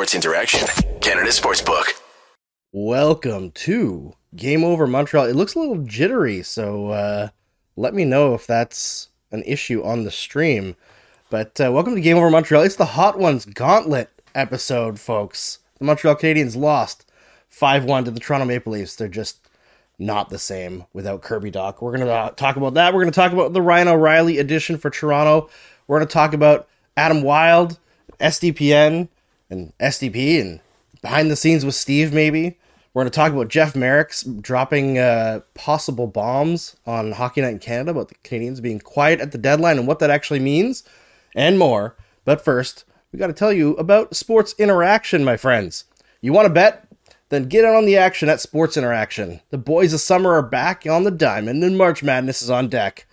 Sports Interaction, Canada Sportsbook. Welcome to Game Over Montreal. It looks a little jittery, so uh, let me know if that's an issue on the stream. But uh, welcome to Game Over Montreal. It's the Hot Ones Gauntlet episode, folks. The Montreal Canadiens lost 5 1 to the Toronto Maple Leafs. They're just not the same without Kirby Dach. We're going to uh, talk about that. We're going to talk about the Ryan O'Reilly edition for Toronto. We're going to talk about Adam Wylde, SDPN, and SDP, and behind the scenes with Steve, maybe. We're going to talk about Jeff Marek's dropping uh, possible bombs on Hockey Night in Canada about the Canadians being quiet at the deadline and what that actually means, and more. But first, we got to tell you about Sports Interaction, my friends. You want to bet? Then get on the action at Sports Interaction. The boys of summer are back on the diamond, and March Madness is on deck.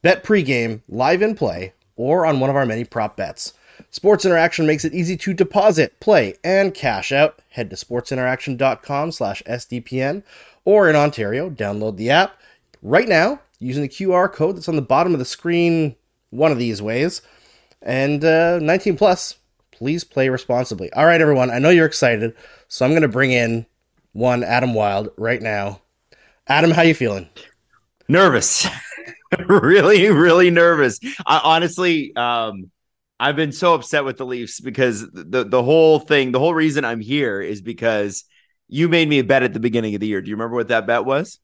Bet pregame, live in play, or on one of our many prop bets. Sports Interaction makes it easy to deposit, play, and cash out. Head to sportsinteraction.com slash SDPN or in Ontario, download the app right now using the QR code that's on the bottom of the screen one of these ways. And uh, 19 plus, please play responsibly. All right, everyone, I know you're excited, so I'm going to bring in one Adam Wylde right now. Adam, how you feeling? Nervous. really, really nervous. I, honestly, um, I've been so upset with the Leafs because the the whole thing, the whole reason I'm here is because you made me a bet at the beginning of the year. Do you remember what that bet was?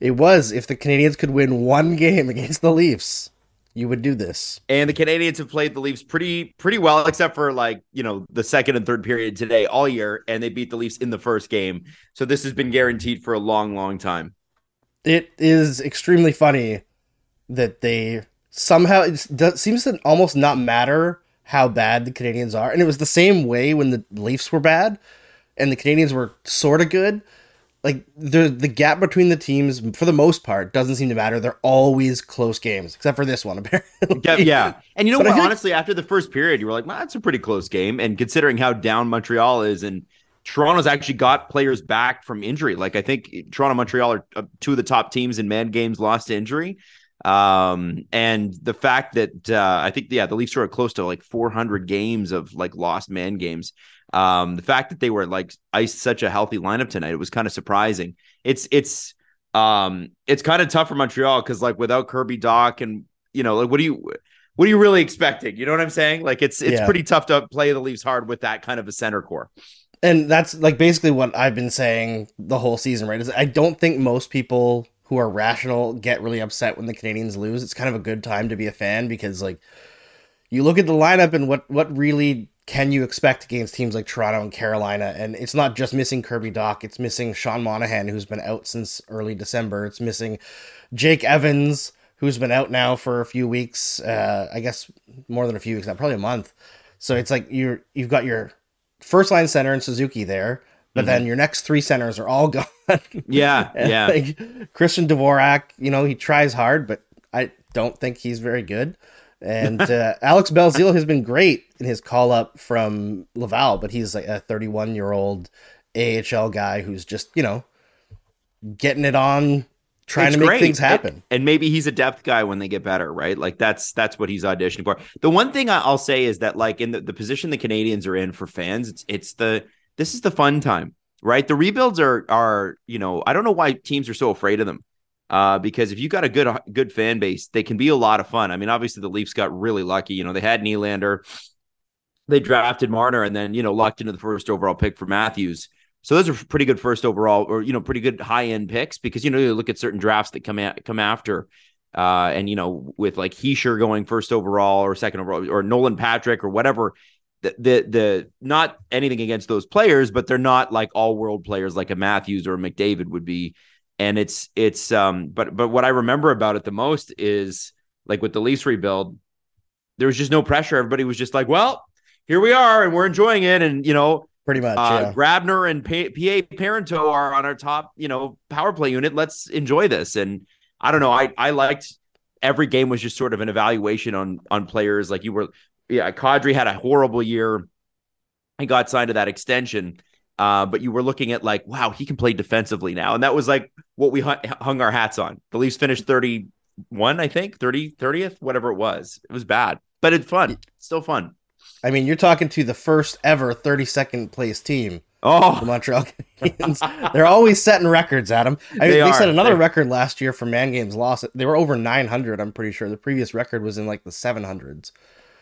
It was if the Canadians could win one game against the Leafs, you would do this. And the Canadians have played the Leafs pretty pretty well, except for like you know the second and third period today all year, and they beat the Leafs in the first game. So this has been guaranteed for a long, long time. It is extremely funny that they somehow it seems to almost not matter how bad the Canadians are. And it was the same way when the Leafs were bad and the Canadians were sort of good. Like the the gap between the teams, for the most part, doesn't seem to matter. They're always close games, except for this one, apparently. Yeah, yeah. And you know but what? Honestly, like... after the first period, you were like, "Well, that's a pretty close game." And considering how down Montreal is, and Toronto's actually got players back from injury. Like I think Toronto, Montreal are uh, two of the top teams in man games lost to injury. Um, and the fact that uh, I think yeah, the Leafs were close to like 400 games of like lost man games. Um, the fact that they were like iced such a healthy lineup tonight, it was kind of surprising. It's it's um it's kind of tough for Montreal because like without Kirby Dach and you know like what do you what are you really expecting? You know what I'm saying? Like it's it's yeah. pretty tough to play the Leafs hard with that kind of a center core. And that's like basically what I've been saying the whole season, right? Is I don't think most people who are rational get really upset when the Canadians lose. It's kind of a good time to be a fan because like you look at the lineup and what what really can you expect against teams like Toronto and Carolina? And it's not just missing Kirby Dach, it's missing Sean Monahan, who's been out since early December. It's missing Jake Evans, who's been out now for a few weeks. Uh, I guess more than a few weeks, now, probably a month. So it's like you're you've got your first line center in Suzuki there but mm-hmm. then your next three centers are all gone. yeah, yeah. Like Christian Dvorak, you know, he tries hard, but I don't think he's very good. And uh, Alex Belzile has been great in his call up from Laval, but he's like a 31 year old AHL guy who's just, you know, getting it on, trying it's to make great. things happen. It, and maybe he's a depth guy when they get better, right? Like that's that's what he's auditioning for. The one thing I'll say is that like in the, the position the Canadians are in for fans, it's it's the this is the fun time, right? The rebuilds are are you know I don't know why teams are so afraid of them. Uh, because if you got a good good fan base, they can be a lot of fun. I mean, obviously the Leafs got really lucky. You know, they had Nylander, they drafted Marner, and then you know locked into the first overall pick for Matthews. So those are pretty good first overall, or you know, pretty good high end picks because you know you look at certain drafts that come at, come after, uh, and you know with like Hischier going first overall or second overall, or Nolan Patrick or whatever, the, the the not anything against those players, but they're not like all world players like a Matthews or a McDavid would be. And it's it's um but but what I remember about it the most is like with the Leafs rebuild, there was just no pressure. Everybody was just like, well, here we are, and we're enjoying it, and you know. Pretty much, uh, yeah. Grabner and P- PA Parenteau are on our top, you know, power play unit. Let's enjoy this. And I don't know, I I liked every game was just sort of an evaluation on on players. Like you were yeah, Kadri had a horrible year. He got signed to that extension. Uh, but you were looking at like, wow, he can play defensively now. And that was like what we hung our hats on. The Leafs finished 31, I think, 30, 30th, whatever it was. It was bad, but it's fun. It's still fun. I mean, you're talking to the first ever 32nd place team, Oh, the Montreal Canadiens. They're always setting records, Adam. I mean, They they, set another They're- record last year for man games lost. They were over 900. I'm pretty sure the previous record was in like the 700s.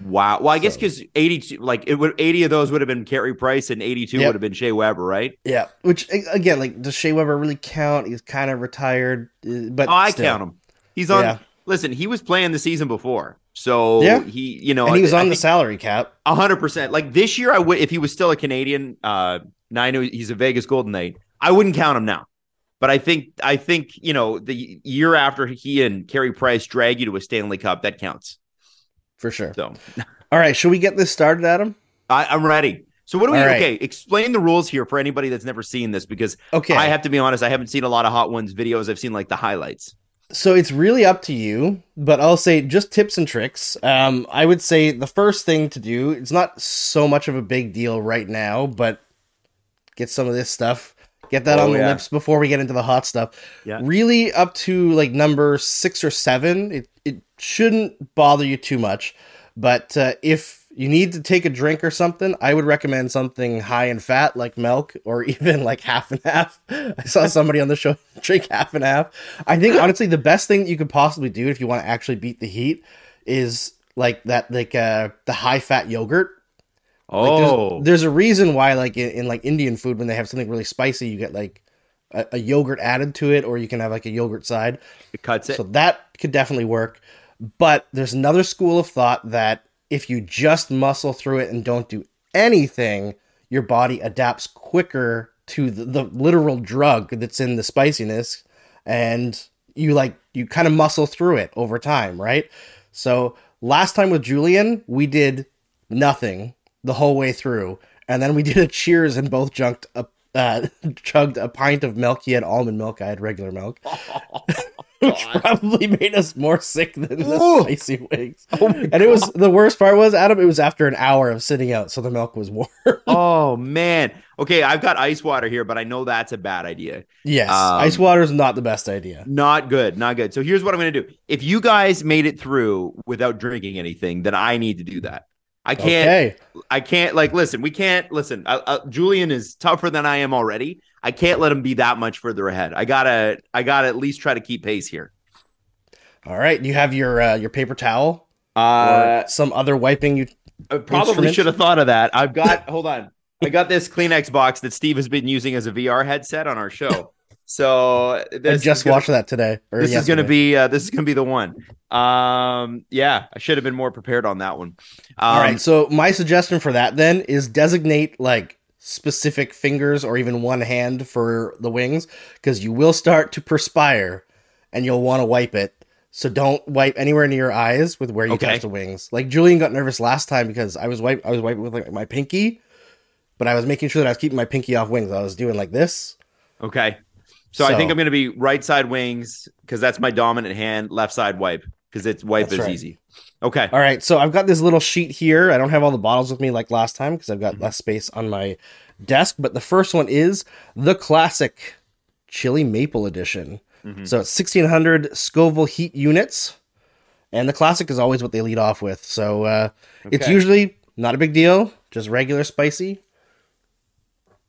Wow. Well, I guess because 82, like it would 80 of those would have been Carey Price and 82 Yep. would have been Shea Weber, right? Yeah, which again, like, does Shea Weber really count? He's kind of retired, uh, but Oh, I still. count him. He's on. Yeah. Listen, he was playing the season before, so Yeah. he, you know, and he was I- I on the salary cap. A hundred percent. Like this year, I would if he was still a Canadian. Uh, now I know he's a Vegas Golden Knight. I wouldn't count him now. But I think I think you know the year after he and Carey Price drag you to a Stanley Cup, that counts. For sure. So All right, should we get this started, Adam? I, I'm ready. So what do we? Right. Okay, explain the rules here for anybody that's never seen this because Okay. I have to be honest, I haven't seen a lot of Hot Ones videos. I've seen like the highlights. So it's really up to you, but I'll say just tips and tricks. Um, I would say the first thing to do, it's not so much of a big deal right now, but get some of this stuff, get that Oh, on the yeah. lips before we get into the hot stuff. Yeah. Really up to like number six or seven, it, it shouldn't bother you too much. But uh, if you need to take a drink or something, I would recommend something high in fat like milk or even like half and half. I saw somebody on the show drink half and half. I think honestly the best thing you could possibly do if you want to actually beat the heat is like that like uh the high fat yogurt. Like, there's- Oh, there's, a reason why like in, in like Indian food when they have something really spicy you get like a, a yogurt added to it or you can have like a yogurt side. it cuts it. So that could definitely work. But there's another school of thought that if you just muscle through it and don't do anything, your body adapts quicker to the, the literal drug that's in the spiciness and you like you kind of muscle through it over time, right? So last time with Julian, we did nothing the whole way through, and then we did a cheers and both junked a uh, chugged a pint of milk. He had almond milk. I had regular milk, which probably made us more sick than the Ooh. spicy wings. and it was the worst part was Adam. It was after an hour of sitting out, so the milk was warm. oh man. Okay, I've got ice water here, but I know that's a bad idea. yes, Um, ice water is not the best idea. Not good, not good. So here's what I'm going to do. If you guys made it through without drinking anything, then I need to do that. I can't. Okay, I can't. Like, listen, we can't. Listen, uh, uh, Julian is tougher than I am already. I can't let him be that much further ahead. I gotta. I gotta at least try to keep pace here. all right. You have your uh, your paper towel Uh, some other wiping. You I probably instrument? should have thought of that. I've got. hold on. I got this Kleenex box that Steve has been using as a VR headset on our show. So I just gonna- watched that today. or this is going to be uh, this is going to be the one. Um, yeah, I should have been more prepared on that one. Um, All right. So my suggestion for that then is designate like specific fingers or even one hand for the wings because you will start to perspire and you'll want to wipe it. So don't wipe anywhere near your eyes with where you Okay. touch the wings. Like Julian got nervous last time because I was wipe I was wiping with like my pinky, but I was making sure that I was keeping my pinky off wings. I was doing like this. Okay. So, I think I'm going to be right side wings because that's my dominant hand. Left side wipe because it's wipe is right. easy. Okay. All right, so I've got this little sheet here. I don't have all the bottles with me like last time because I've got less space on my desk. But the first one is the classic chili maple edition. Mhm. So it's 1600 Scoville heat units, and the classic is always what they lead off with. So uh, it's usually not a big deal, just regular spicy.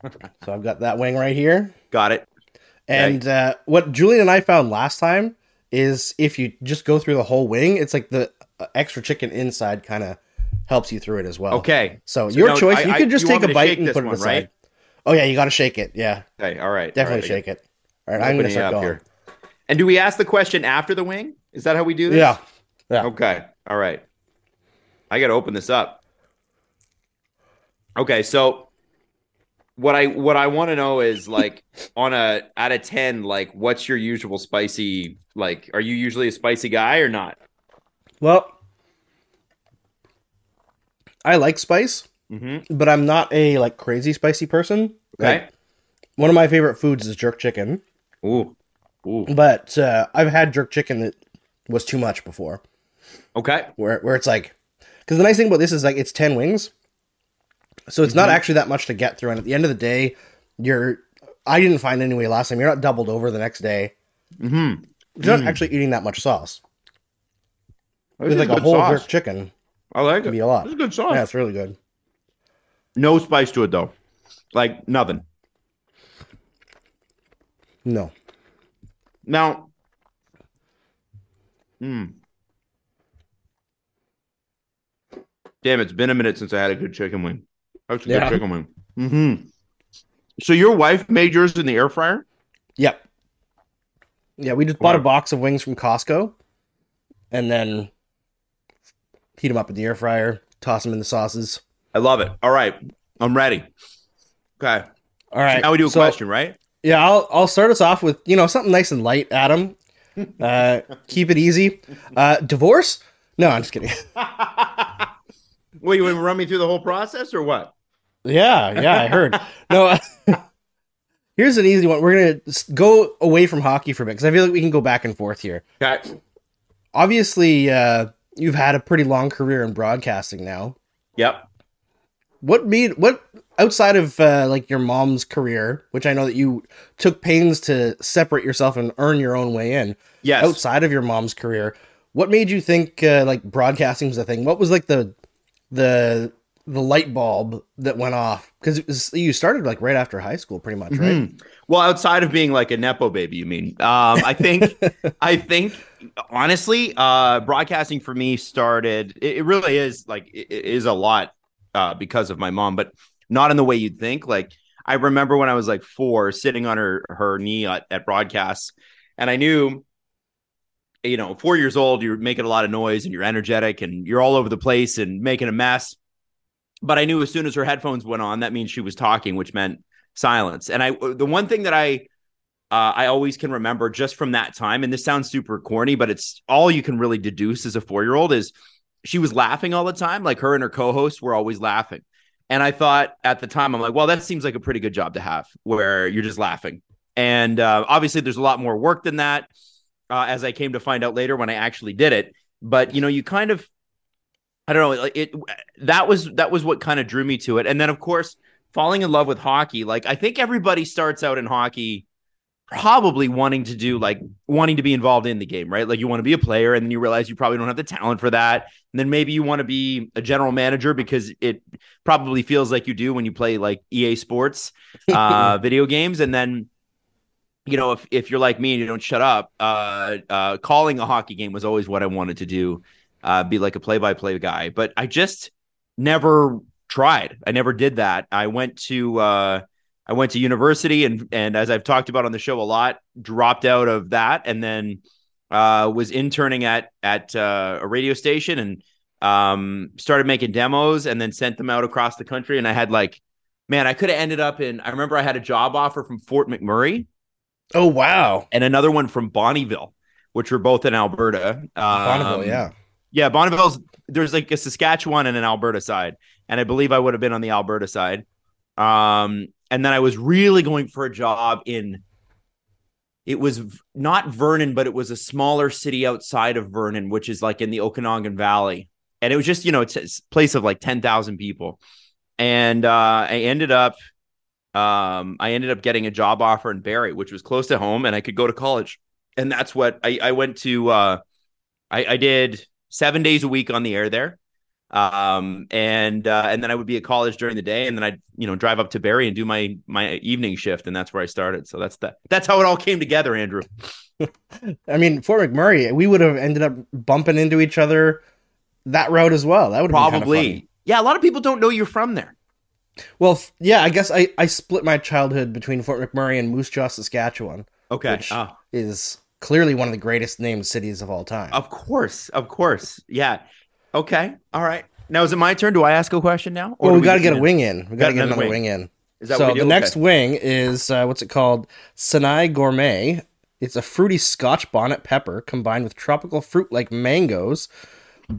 so I've got that wing right here. Got it. And uh, what Julian and I found last time is if you just go through the whole wing, it's like the uh, extra chicken inside kind of helps you through it as well. Okay. So, So your now, choice. I- you could just take a bite and put it one, aside. right? Oh yeah, you got to shake it. Yeah, Okay. All right. definitely All right, shake it. All right, I'm gonna opening start going. And do we ask the question after the wing? Is that how we do this? Yeah, yeah. Okay. All right. I got to open this up. Okay, so what I what I want to know is like on a out of 10 like what's your usual spicy like are you usually a spicy guy or not? Well, I like spice, Mhm. but I'm not a like crazy spicy person. Okay. Like, one of my favorite foods is jerk chicken, Ooh. Ooh. but uh, I've had jerk chicken that was too much before. Okay. where where it's like because the nice thing about this is like it's 10 wings so it's not Mm-hmm. actually that much to get through and at the end of the day you're i didn't find anyway last time you're not doubled over the next day Mhm. you're Mm. not actually eating that much sauce it's like a whole sauce. jerk chicken I like it. be a lot is good sauce. yeah it's really good No spice to it though. Like nothing. No. Now, hmm. Damn, it's been a minute since I had a good chicken wing. That's a Yeah. good chicken wing. Mm-hmm. So your wife made yours in the air fryer? Yep. Yeah, we just bought a box of wings from Costco, and then heat them up in the air fryer, toss them in the sauces. I love it. All right, I'm ready. Okay, All right. now we do a so- question, right? Yeah, I'll I'll start us off with you know something nice and light, Adam. Uh, keep it easy. Uh, divorce? No, I'm just kidding. Wait, you want to run me through the whole process or what? Yeah, yeah, I heard. No, here's an easy one. We're gonna go away from hockey for a bit because I feel like we can go back and forth here. Okay. Obviously, uh, you've had a pretty long career in broadcasting now. Yep. What made what outside of uh, like your mom's career, which I know that you took pains to separate yourself and earn your own way in. Yes. Outside of your mom's career, what made you think uh, like broadcasting was a thing? What was like the the the light bulb that went off? Because you started like right after high school, pretty much, right? Mhm. Well, outside of being like a nepo baby, you mean? Um, I think, I think, honestly, uh, broadcasting for me started. It, it really is like it, it is a lot uh, because of my mom, but not in the way you'd think. Like I remember when I was like four, sitting on her her knee at, at broadcasts, and I knew. You know, four years old, you're making a lot of noise and you're energetic and you're all over the place and making a mess. But I knew as soon as her headphones went on, that means she was talking, which meant silence. And I, the one thing that I, uh, I always can remember just from that time, and this sounds super corny, but it's all you can really deduce as a four year old is she was laughing all the time. Like her and her co hosts were always laughing. And I thought at the time, I'm like, well, that seems like a pretty good job to have where you're just laughing. And uh, obviously, there's a lot more work than that, uh, as I came to find out later when I actually did it. But you know, you kind of, I don't know, like it. That was that was what kind of drew me to it. And then, of course, falling in love with hockey. Like I think everybody starts out in hockey probably wanting to do like wanting to be involved in the game, right? Like you want to be a player and then you realize you probably don't have the talent for that. And then maybe you want to be a general manager because it probably feels like you do when you play like EA Sports uh video games and then you know if if you're like me and you don't shut up, uh uh calling a hockey game was always what I wanted to do. Uh be like a play-by-play guy, but I just never tried. I never did that. I went to uh I went to university and and as I've talked about on the show a lot, dropped out of that and then uh was interning at at uh, a radio station and um started making demos and then sent them out across the country and I had like man, I could have ended up in I remember I had a job offer from Fort McMurray Oh wow, and another one from Bonnyville, which were both in Alberta. Um, Bonnyville, yeah. yeah, Bonnyville's there's like a Saskatchewan and an Alberta side, and I believe I would have been on the Alberta side. Um, and then I was really going for a job in. It was not Vernon, but it was a smaller city outside of Vernon, which is like in the Okanagan Valley, and it was just you know it's a place of like ten thousand people, and uh, I ended up, um, I ended up getting a job offer in Barrie, which was close to home, and I could go to college, and that's what I, I went to. Uh, I, I did seven days a week on the air there. Um, and uh, and then I would be at college during the day, and then I'd you know drive up to Barrie and do my my evening shift, and that's where I started. So that's that. That's how it all came together, Andrew. I mean, Fort McMurray, we would have ended up bumping into each other that route as well. That would have Probably, yeah. A lot of people don't know you're from there. Well, yeah, I guess I, I split my childhood between Fort McMurray and Moose Jaw, Saskatchewan, Okay, Which- Oh, is clearly one of the greatest named cities of all time. of course, of course, yeah. Okay, all right. Now is it my turn? Do I ask a question now? well, do we got to get a wing in. We got to get another wing. wing, in. Is that so what we the next Okay. wing is uh, what's it called? Sinai Gourmet. It's a fruity Scotch bonnet pepper combined with tropical fruit like mangoes,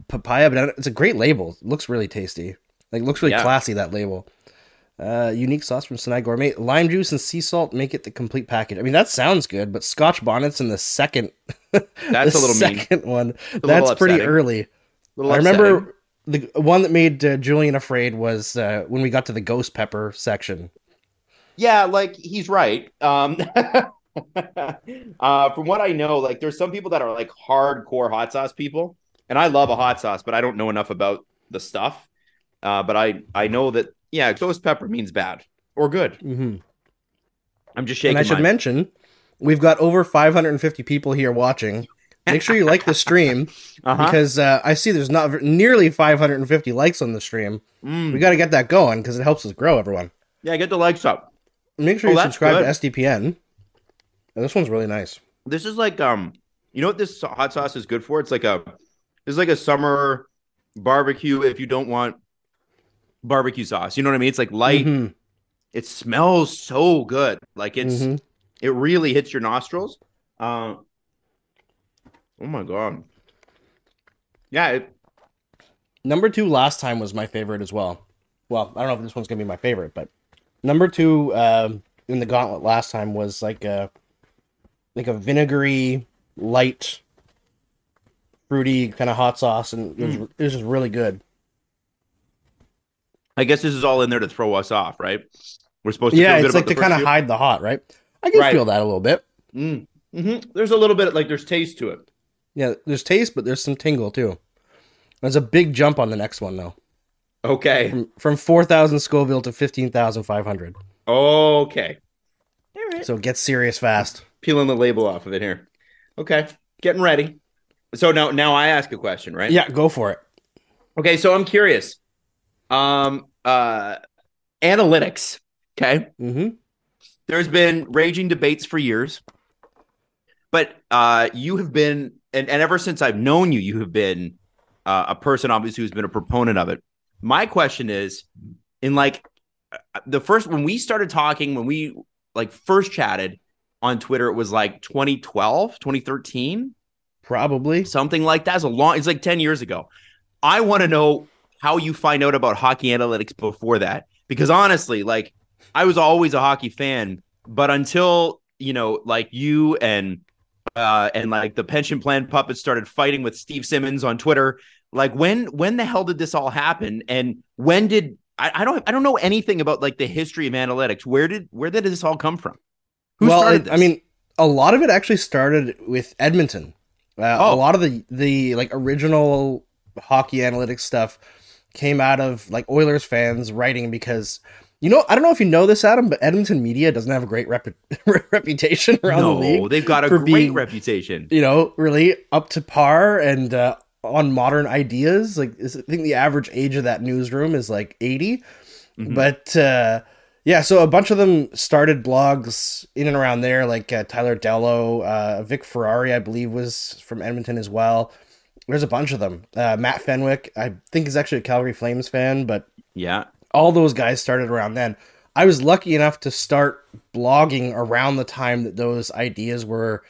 papaya. Banana. It's a great label. It looks really tasty. Like looks really Yeah. classy. That label. Uh, unique sauce from Sinai Gourmet. Lime juice and sea salt make it the complete package. I mean, that sounds good, but Scotch bonnets in the second. That's the a little mean. second one. little That's pretty upsetting. early. I upsetting. remember the one that made uh, Julian afraid was uh, when we got to the ghost pepper section. Yeah, like he's right. Um uh from what I know, like there's some people that are like hardcore hot sauce people, and I love a hot sauce, but I don't know enough about the stuff. Uh but I I know that yeah, ghost pepper means bad or good. Mm-hmm. I'm just shaking. And I should mine. mention, we've got over 550 people here watching. Make sure you like the stream uh-huh. because uh, I see there's not nearly 550 likes on the stream. Mm. We got to get that going because it helps us grow, everyone. Yeah, get the likes up. Make sure Oh, you subscribe good. to SDPN. And this one's really nice. This is like um, you know what this hot sauce is good for? It's like a, it's like a summer barbecue if you don't want barbecue sauce. You know what I mean? It's like light. Mhm, It smells so good. Like it's mhm. it really hits your nostrils. Uh, oh my god. Yeah, it, Number two last time was my favorite as well. Well, I don't know if this one's gonna be my favorite, but number two um, in the gauntlet last time was like a like a vinegary, light, fruity kind of hot sauce, and it was, it was just really good. I guess this is all in there to throw us off, right? We're supposed to Yeah, it's like to kind of hide the hot, right? I can Right. feel that a little bit. Mm. hmm There's a little bit like there's taste to it. Yeah, there's taste, but there's some tingle too. There's a big jump on the next one though, Okay. from from four thousand Scoville to fifteen thousand five hundred. Okay. So get serious fast. Peeling the label off of it here. Okay. Getting ready. So now now I ask a question, right? Yeah, go for it. Okay, so I'm curious. Um uh analytics. Okay. hmm There's been raging debates for years. But uh you have been and, and ever since I've known you, you have been uh, a person obviously who's been a proponent of it. My question is in like uh, the first when we started talking when we like first chatted on Twitter it was like 2012, 2013 Probably. something like that. It's a long. It's like ten years ago. I want to know how you find out about hockey analytics before that, because honestly, like I was always a hockey fan, but until you know, like you and uh and like the pension plan puppets started fighting with Steve Simmons on Twitter. Like when when the hell did this all happen? And when did I, I don't I don't know anything about like the history of analytics. Where did where did this all come from? Who well, started it- I mean, a lot of it actually started with Edmonton. Uh, Oh. A lot of the the like original hockey analytics stuff came out of like Oilers fans writing because you know I don't know if you know this, Adam, but Edmonton media doesn't have a great repu- reputation around no, the league. No, they've got a great being- reputation. You know, really up to par and uh, on modern ideas. Like I think the average age of that newsroom is like 80 Mhm. but uh yeah so a bunch of them started blogs in and around there like uh, tyler dellow uh vic ferrari i believe was from edmonton as well there's a bunch of them uh matt fenwick i think is actually a calgary flames fan but Yeah. all those guys started around then i was lucky enough to start blogging around the time that those ideas were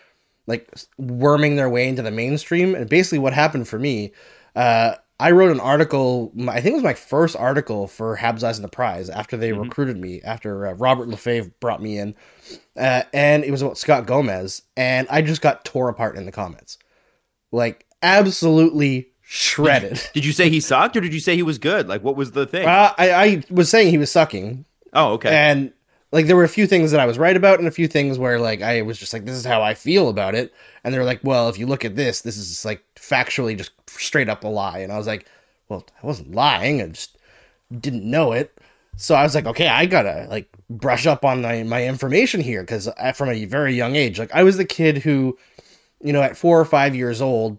like worming their way into the mainstream and basically what happened for me uh I wrote an article. I think it was my first article for Habs Eyes and the Prize after they Mhm. recruited me. After uh, Robert Lefebvre brought me in, uh, and it was about Scott Gomez, and I just got tore apart in the comments, like absolutely shredded. Did you say he sucked or did you say he was good? Like, what was the thing? uh, I, I was saying he was sucking, oh, okay. and like there were a few things that I was right about, and a few things where like I was just like, this is how I feel about it, and they were like, well, if you look at this, this is like factually just straight up a lie, and I was like, well, I wasn't lying, I just didn't know it. So I was like, okay, I gotta like brush up on my, my information here because from a very young age, like I was the kid who, you know, at four or five years old,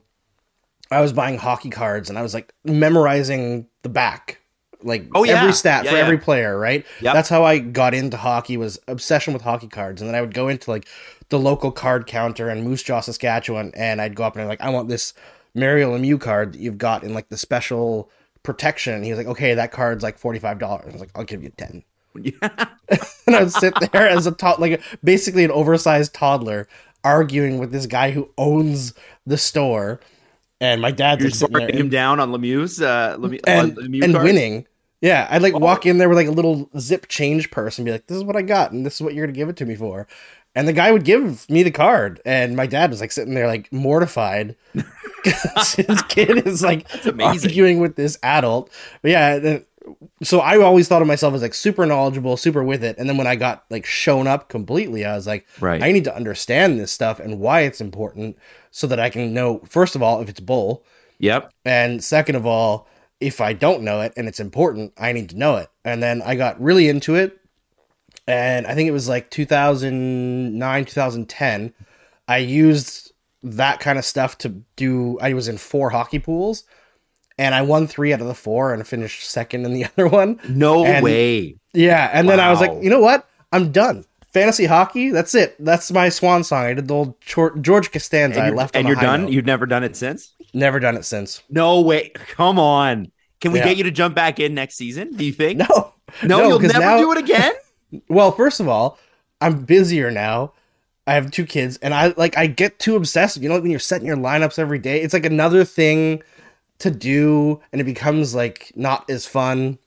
I was buying hockey cards and I was like memorizing the back, like Oh, yeah. every stat Yeah, for yeah. every player, right? Yep. That's how I got into hockey was obsession with hockey cards, and then I would go into like the local card counter in Moose Jaw, Saskatchewan, and I'd go up and I'm like, I want this Mario Lemieux card that you've got in like the special protection. And he was like, okay, that card's like forty five dollars. I was like, I'll give you ten. and I would sit there as a tot like basically an oversized toddler arguing with this guy who owns the store. And my dad's You're there marking him down on Lemieux's uh, Lemieux, and, on Lemieux and winning. Yeah, I'd like Oh. walk in there with like a little zip change purse and be like, "This is what I got, and this is what you're gonna give it to me for." And the guy would give me the card, and my dad was like sitting there like mortified because his kid is like amazing. arguing with this adult. But yeah, so I always thought of myself as like super knowledgeable, super with it. And then when I got like shown up completely, I was like, Right. I need to understand this stuff and why it's important, so that I can know first of all if it's bull, Yep. and second of all, if I don't know it and it's important, I need to know it. And then I got really into it. And I think it was like 2009, 2010. I used that kind of stuff to do, I was in four hockey pools and I won three out of the four and finished second in the other one. No And- way. Yeah. And then I was like, you know what? I'm done. Fantasy hockey, that's it. That's my swan song. I did the old George Costanza. And I left and you're done? note. You've never done it since? Never done it since. No way. Come on. Can we Yeah. get you to jump back in next season? Do you think? No. No, you'll never now- do it again? Well, first of all, I'm busier now. I have two kids, and I like I get too obsessive. You know, when you're setting your lineups every day, it's like another thing to do, and it becomes like not as fun.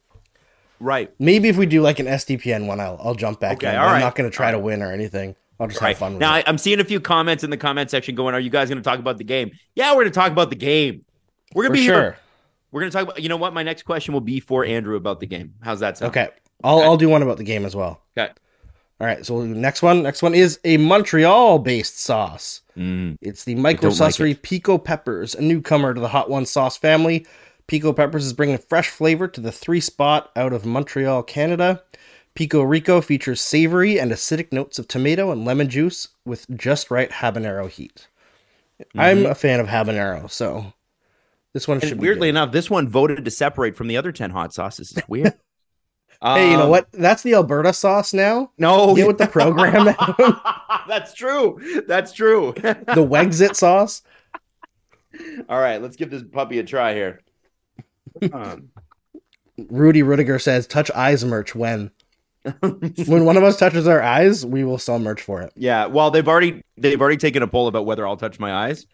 Right. Maybe if we do like an SDPN one, I'll I'll jump back Okay, in. I'm right. not going to try All to win or anything. I'll just Right. have fun with Now, it. I, I'm seeing a few comments in the comment section going, Are you guys going to talk about the game? Yeah, we're going to talk about the game. We're going to be sure. here. We're going to talk about, you know what? My next question will be for Andrew about the game. How's that sound? Okay, I'll I'll do one about the game as well. Okay. All right. So next one. Next one is a Montreal-based sauce. Mm. It's the don't like microsussery Pico Peppers, a newcomer to the Hot One sauce family. Pico Peppers is bringing fresh flavor to the three spot out of Montreal, Canada. Pico Rico features savory and acidic notes of tomato and lemon juice with just right habanero heat. I'm a fan of habanero, so this one should And be weirdly enough, this one voted to separate from the other 10 hot sauces. It's weird. Hey, you know Um, what? That's the Alberta sauce now. No. Get with the program. That's true. That's true. the Wexit sauce. All right, let's give this puppy a try here. Um, Rudy Rudiger says, "Touch eyes merch when." when one of us touches our eyes, we will sell merch for it. yeah, well, they've already they've already taken a poll about whether I'll touch my eyes,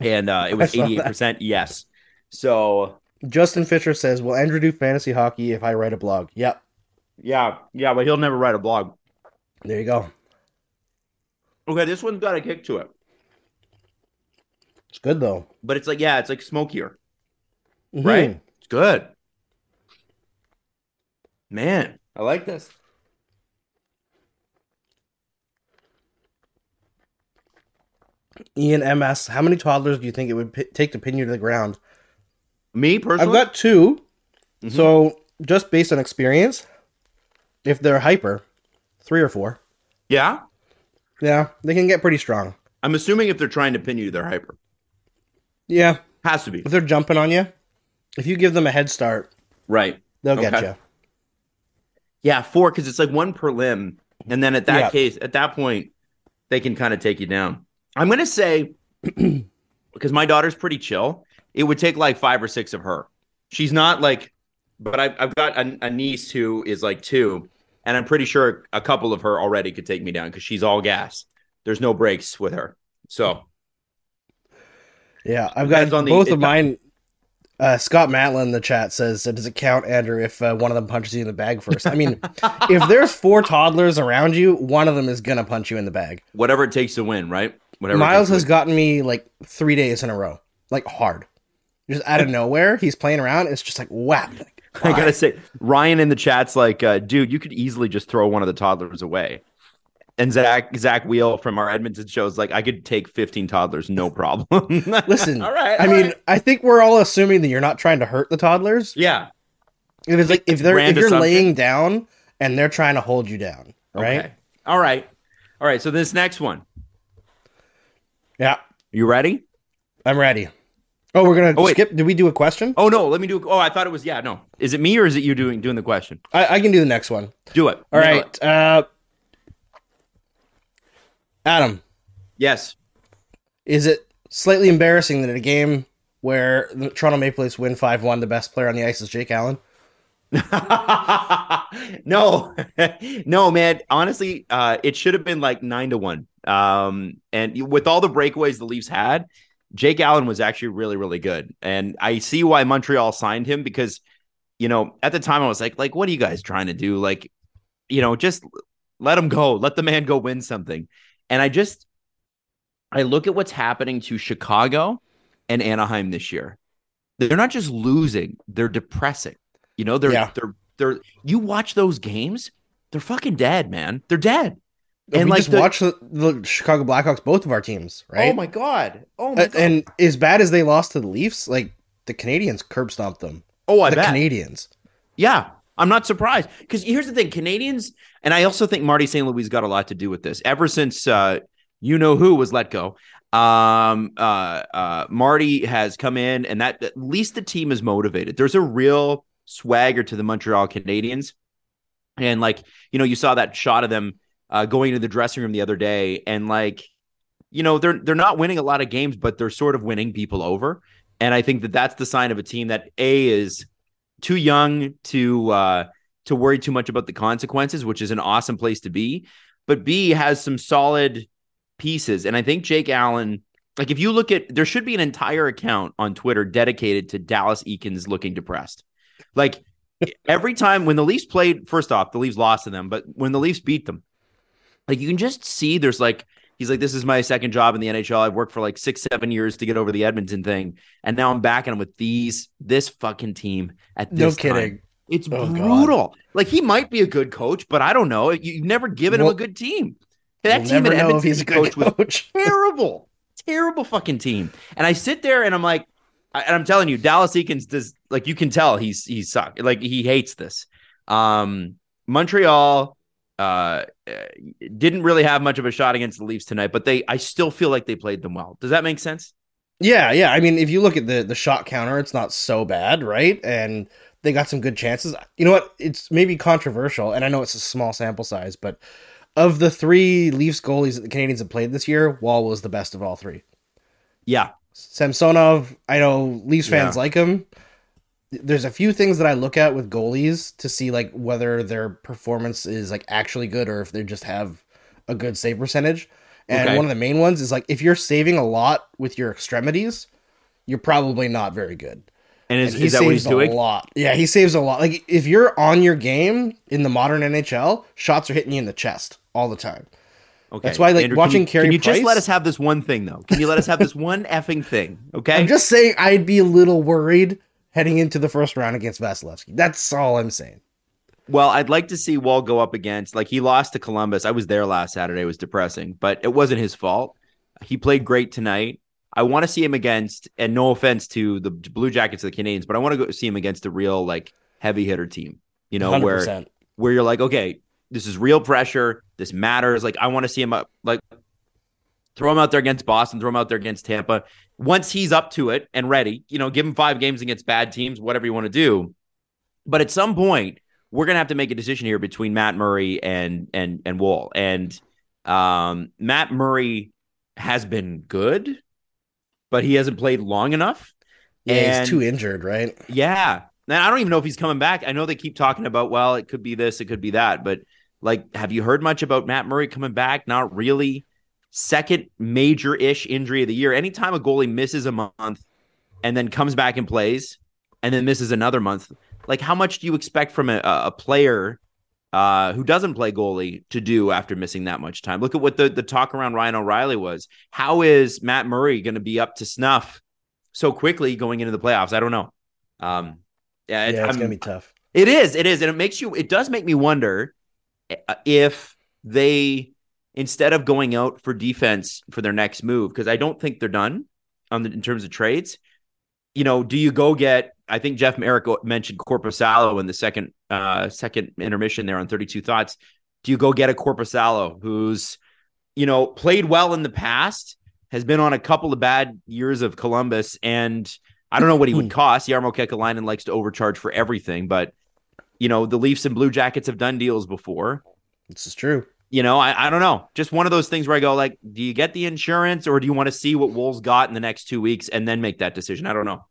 and uh, it was I saw that. eighty eight percent yes. So Justin Fisher says, "Will Andrew do fantasy hockey if I write a blog?" Yep. yeah, yeah, but he'll never write a blog. There you go. Okay, this one's got a kick to it, It's good though. but it's like yeah, it's like smokier, Mhm. right? It's good. Man, I like this. Ian MS, how many toddlers do you think it would p- take to pin you to the ground? Me personally, I've got 2 Mhm. So just based on experience, if they're hyper, three or four, yeah. yeah, they can get pretty strong. I'm assuming if they're trying to pin you, they're hyper. Yeah, Has to be if they're jumping on you, if you give them a head start, right. they'll get you. Yeah, four because it's like one per limb, and then at that Yeah. case, at that point, they can kind of take you down. I'm gonna say because my daughter's pretty chill, it would take like five or six of her. She's not like, but I've, I've got a, a niece who is like two, and I'm pretty sure a couple of her already could take me down because she's all gas. There's no brakes with her, so Yeah, I've got both of mine. Uh, Scott Matlin in the chat says, "Does it count, Andrew, if uh, one of them punches you in the bag first? I mean, if there's four toddlers around you, one of them is gonna punch you in the bag. whatever it takes to win, right? Whatever. Miles has win. gotten me like three days in a row, like hard, just out of nowhere. He's playing around. It's just like whap. Like, I gotta say, Ryan in the chat's like, uh, dude, you could easily just throw one of the toddlers away. And Zach Zach Wheel from our Edmonton show is like, I could take 15 toddlers, no problem. Listen, all right. I all mean, right. I think we're all assuming that you're not trying to hurt the toddlers. yeah, If it's like if they're if you're laying down and they're trying to hold you down, right? Okay. All right, all right. So this next one, Yeah, you ready? I'm ready. Oh, we're gonna Oh, skip. Did we do a question? Oh no, let me do. Oh, I thought it was. Yeah, no. Is it me or is it you doing doing the question? I, I can do the next one. Do it. All Nail right. it. Uh, Adam, Yes. is it slightly embarrassing that at a game where the Toronto Maple Leafs win 5 1, the best player on the ice is Jake Allen? no, no, man. Honestly, uh, it should have been like nine to one. Um, and with all the breakaways the Leafs had, Jake Allen was actually really, really good. And I see why Montreal signed him because, you know, at the time I was like, like, what are you guys trying to do? Like, you know, just let him go, let the man go win something. And I just, I look at what's happening to Chicago and Anaheim this year. They're not just losing; they're depressing. You know, they're Yeah. they're they're. You watch those games; they're fucking dead, man. They're dead. And And we like just the- watched the, the Chicago Blackhawks, both of our teams, right? Oh my god! Oh my Uh, god! and as bad as they lost to the Leafs, like the Canadians curb stomped them. Oh, I the bet. Canadians. Yeah, I'm not surprised because here's the thing: Canadians, and I also think Marty St. Louis got a lot to do with this. Ever since uh, you know who was let go, um, uh, uh, Marty has come in, and that at least the team is motivated. There's a real swagger to the Montreal Canadiens, and like you know, you saw that shot of them uh, going into the dressing room the other day, and like you know, they're they're not winning a lot of games, but they're sort of winning people over. And I think that that's the sign of a team that a is too young to uh, to worry too much about the consequences, which is an awesome place to be. But B has some solid pieces, and I think Jake Allen. Like if you look at, there should be an entire account on Twitter dedicated to Dallas Eakins looking depressed. Like every time when the Leafs played, first off, the Leafs lost to them, but when the Leafs beat them, like you can just see there's like he's like, this is my second job in the NHL. I've worked for like six, seven years to get over the Edmonton thing, and now I'm back and I'm with these this fucking team at this. No time. kidding. It's Oh, God. brutal. Like he might be a good coach, but I don't know. You've never given him a good team. That We'll team in Edmonton he's a good coached was terrible, terrible fucking team. And I sit there and I'm like, I- and I'm telling you, Dallas Eakins does like you can tell he's he's suck like he hates this. Um, Montreal uh, didn't really have much of a shot against the Leafs tonight, but they I still feel like they played them well. Does that make sense? Yeah, yeah. I mean, if you look at the the shot counter, it's not so bad, right? And they got some good chances. You know what? It's maybe controversial, and I know it's a small sample size, but of the three Leafs goalies that the Canadians have played this year, Woll was the best of all three. Yeah, Samsonov, I know Leafs fans Yeah. like him. There's a few things that I look at with goalies to see like whether their performance is like actually good or if they just have a good save percentage. And Okay. one of the main ones is like if you're saving a lot with your extremities, you're probably not very good. and is, And he is that what he's saves doing? a lot. Yeah, he saves a lot. Like if you're on your game in the modern NHL, shots are hitting you in the chest all the time. Okay, That's why, like, Andrew, watching can you, Carey Can you just let us have this one thing though? Can you let us have this one effing thing? Okay, I'm just saying I'd be a little worried heading into the first round against Vasilevskiy. That's all I'm saying. Well, I'd like to see Woll go up against like he lost to Columbus. I was there last Saturday. It was depressing, but it wasn't his fault. He played great tonight. I want to see him against, and no offense to the Blue Jackets of the Canadians, but I want to go see him against a real like heavy hitter team. You know, where 100%. where you're like, okay, this is real pressure. This matters. Like, I want to see him up, like, throw him out there against Boston, throw him out there against Tampa. Once he's up to it and ready, you know, give him five games against bad teams, whatever you want to do. But at some point, we're gonna have to make a decision here between Matt Murray and and and Woll. And um, Matt Murray has been good, but he hasn't played long enough. Yeah, And- he's too injured, right? Yeah. And I don't even know if he's coming back. I know they keep talking about, well, it could be this, it could be that. But like, have you heard much about Matt Murray coming back? Not really. Second major ish injury of the year. Anytime a goalie misses a month and then comes back and plays and then misses another month, like how much do you expect from a, a player uh, who doesn't play goalie to do after missing that much time? Look at what the, the talk around Ryan O'Reilly was. How is Matt Murray going to be up to snuff so quickly going into the playoffs? I don't know. Um, yeah, it- yeah, it's going to be tough. It is. It is. And it makes you, it does make me wonder uh, if they, instead of going out for defense for their next move, because I don't think they're done on the, in terms of trades, you know, do you go get, I think Jeff Marek mentioned Korpisalo in the second, uh, second intermission there on 32 Thoughts. Do you go get a Korpisalo who's, you know, played well in the past, has been on a couple of bad years of Columbus, and I don't know what he would cost. Jarmo Kekalainen likes to overcharge for everything, but you know, the Leafs and Blue Jackets have done deals before. This is true. You know, I, I don't know. Just one of those things where I go, like, do you get the insurance or do you want to see what Wolves got in the next two weeks and then make that decision? I don't know.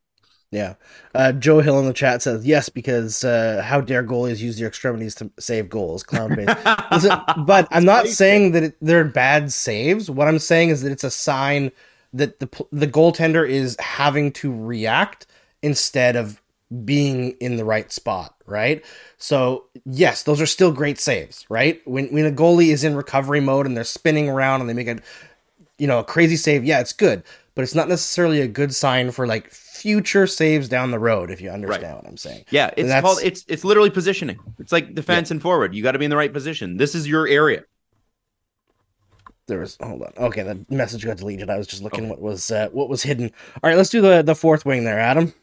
Yeah. Uh, Joe Hill in the chat says yes because uh, how dare goalies use their extremities to save goals? Clown face. Listen, but I'm not saying that it, they're bad saves. What I'm saying is that it's a sign that the the goaltender is having to react instead of being in the right spot, right? So yes, those are still great saves, right? When when a goalie is in recovery mode and they're spinning around and they make a you know a crazy save, yeah, it's good, but it's not necessarily a good sign for like future saves down the road. If you understand what I'm saying. Yeah, it's called it's it's literally positioning. It's like defense and forward. You got to be in the right position. This is your area. There was hold on. Okay, the message got deleted. I was just looking what was uh, what was hidden. All right, let's do the the fourth wing there, Adam.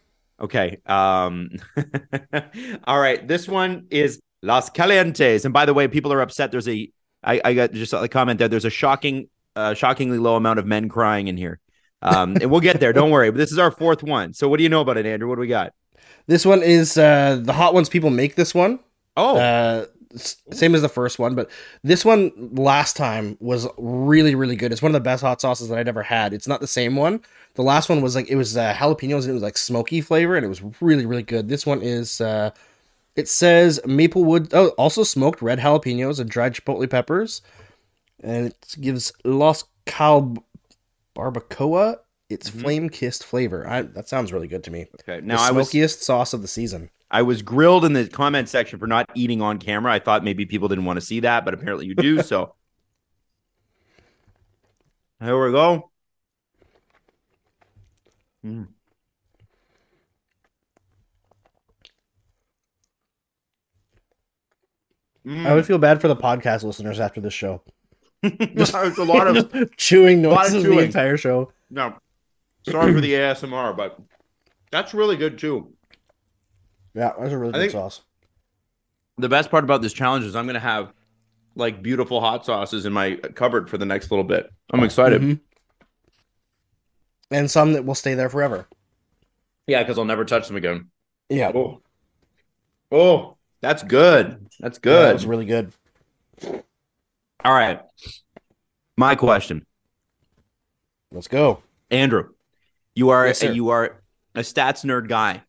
Okay. Um all right. This one is Las Calientes. And by the way, people are upset. There's a I, I got just a comment there. There's a shocking, uh, shockingly low amount of men crying in here. Um, and we'll get there. Don't worry. But this is our fourth one. So what do you know about it, Andrew? What do we got? This one is uh, the hot ones. People make this one. Oh, Uh, same as the first one, but this one last time was really, really good. It's one of the best hot sauces that I'd ever had. It's not the same one. The last one was like it was uh, jalapenos and it was like smoky flavor, and it was really, really good. This one is. Uh, it says maplewood. Oh, also smoked red jalapenos and dried chipotle peppers, and it gives Los Cal barbacoa its Mhm. flame kissed flavor. I, that sounds really good to me. okay. Now the I was smokiest sauce of the season. I was grilled in the comment section for not eating on camera. I thought maybe people didn't want to see that, but apparently you do. So here we go. Mm. Mm. I would feel bad for the podcast listeners after this show. There's a lot of Just chewing lot of noises the entire show. no. Sorry for the ASMR, but that's really good too. Yeah, that's a really I good sauce. The best part about this challenge is I'm going to have like beautiful hot sauces in my cupboard for the next little bit. I'm excited. Mhm. And some that will stay there forever. Yeah, because I'll never touch them again. Yeah, Oh, oh, that's good. That's Yeah, good. that was really good. All right. My question, Let's go. Andrew. You are Yes, sir. you are a stats nerd guy.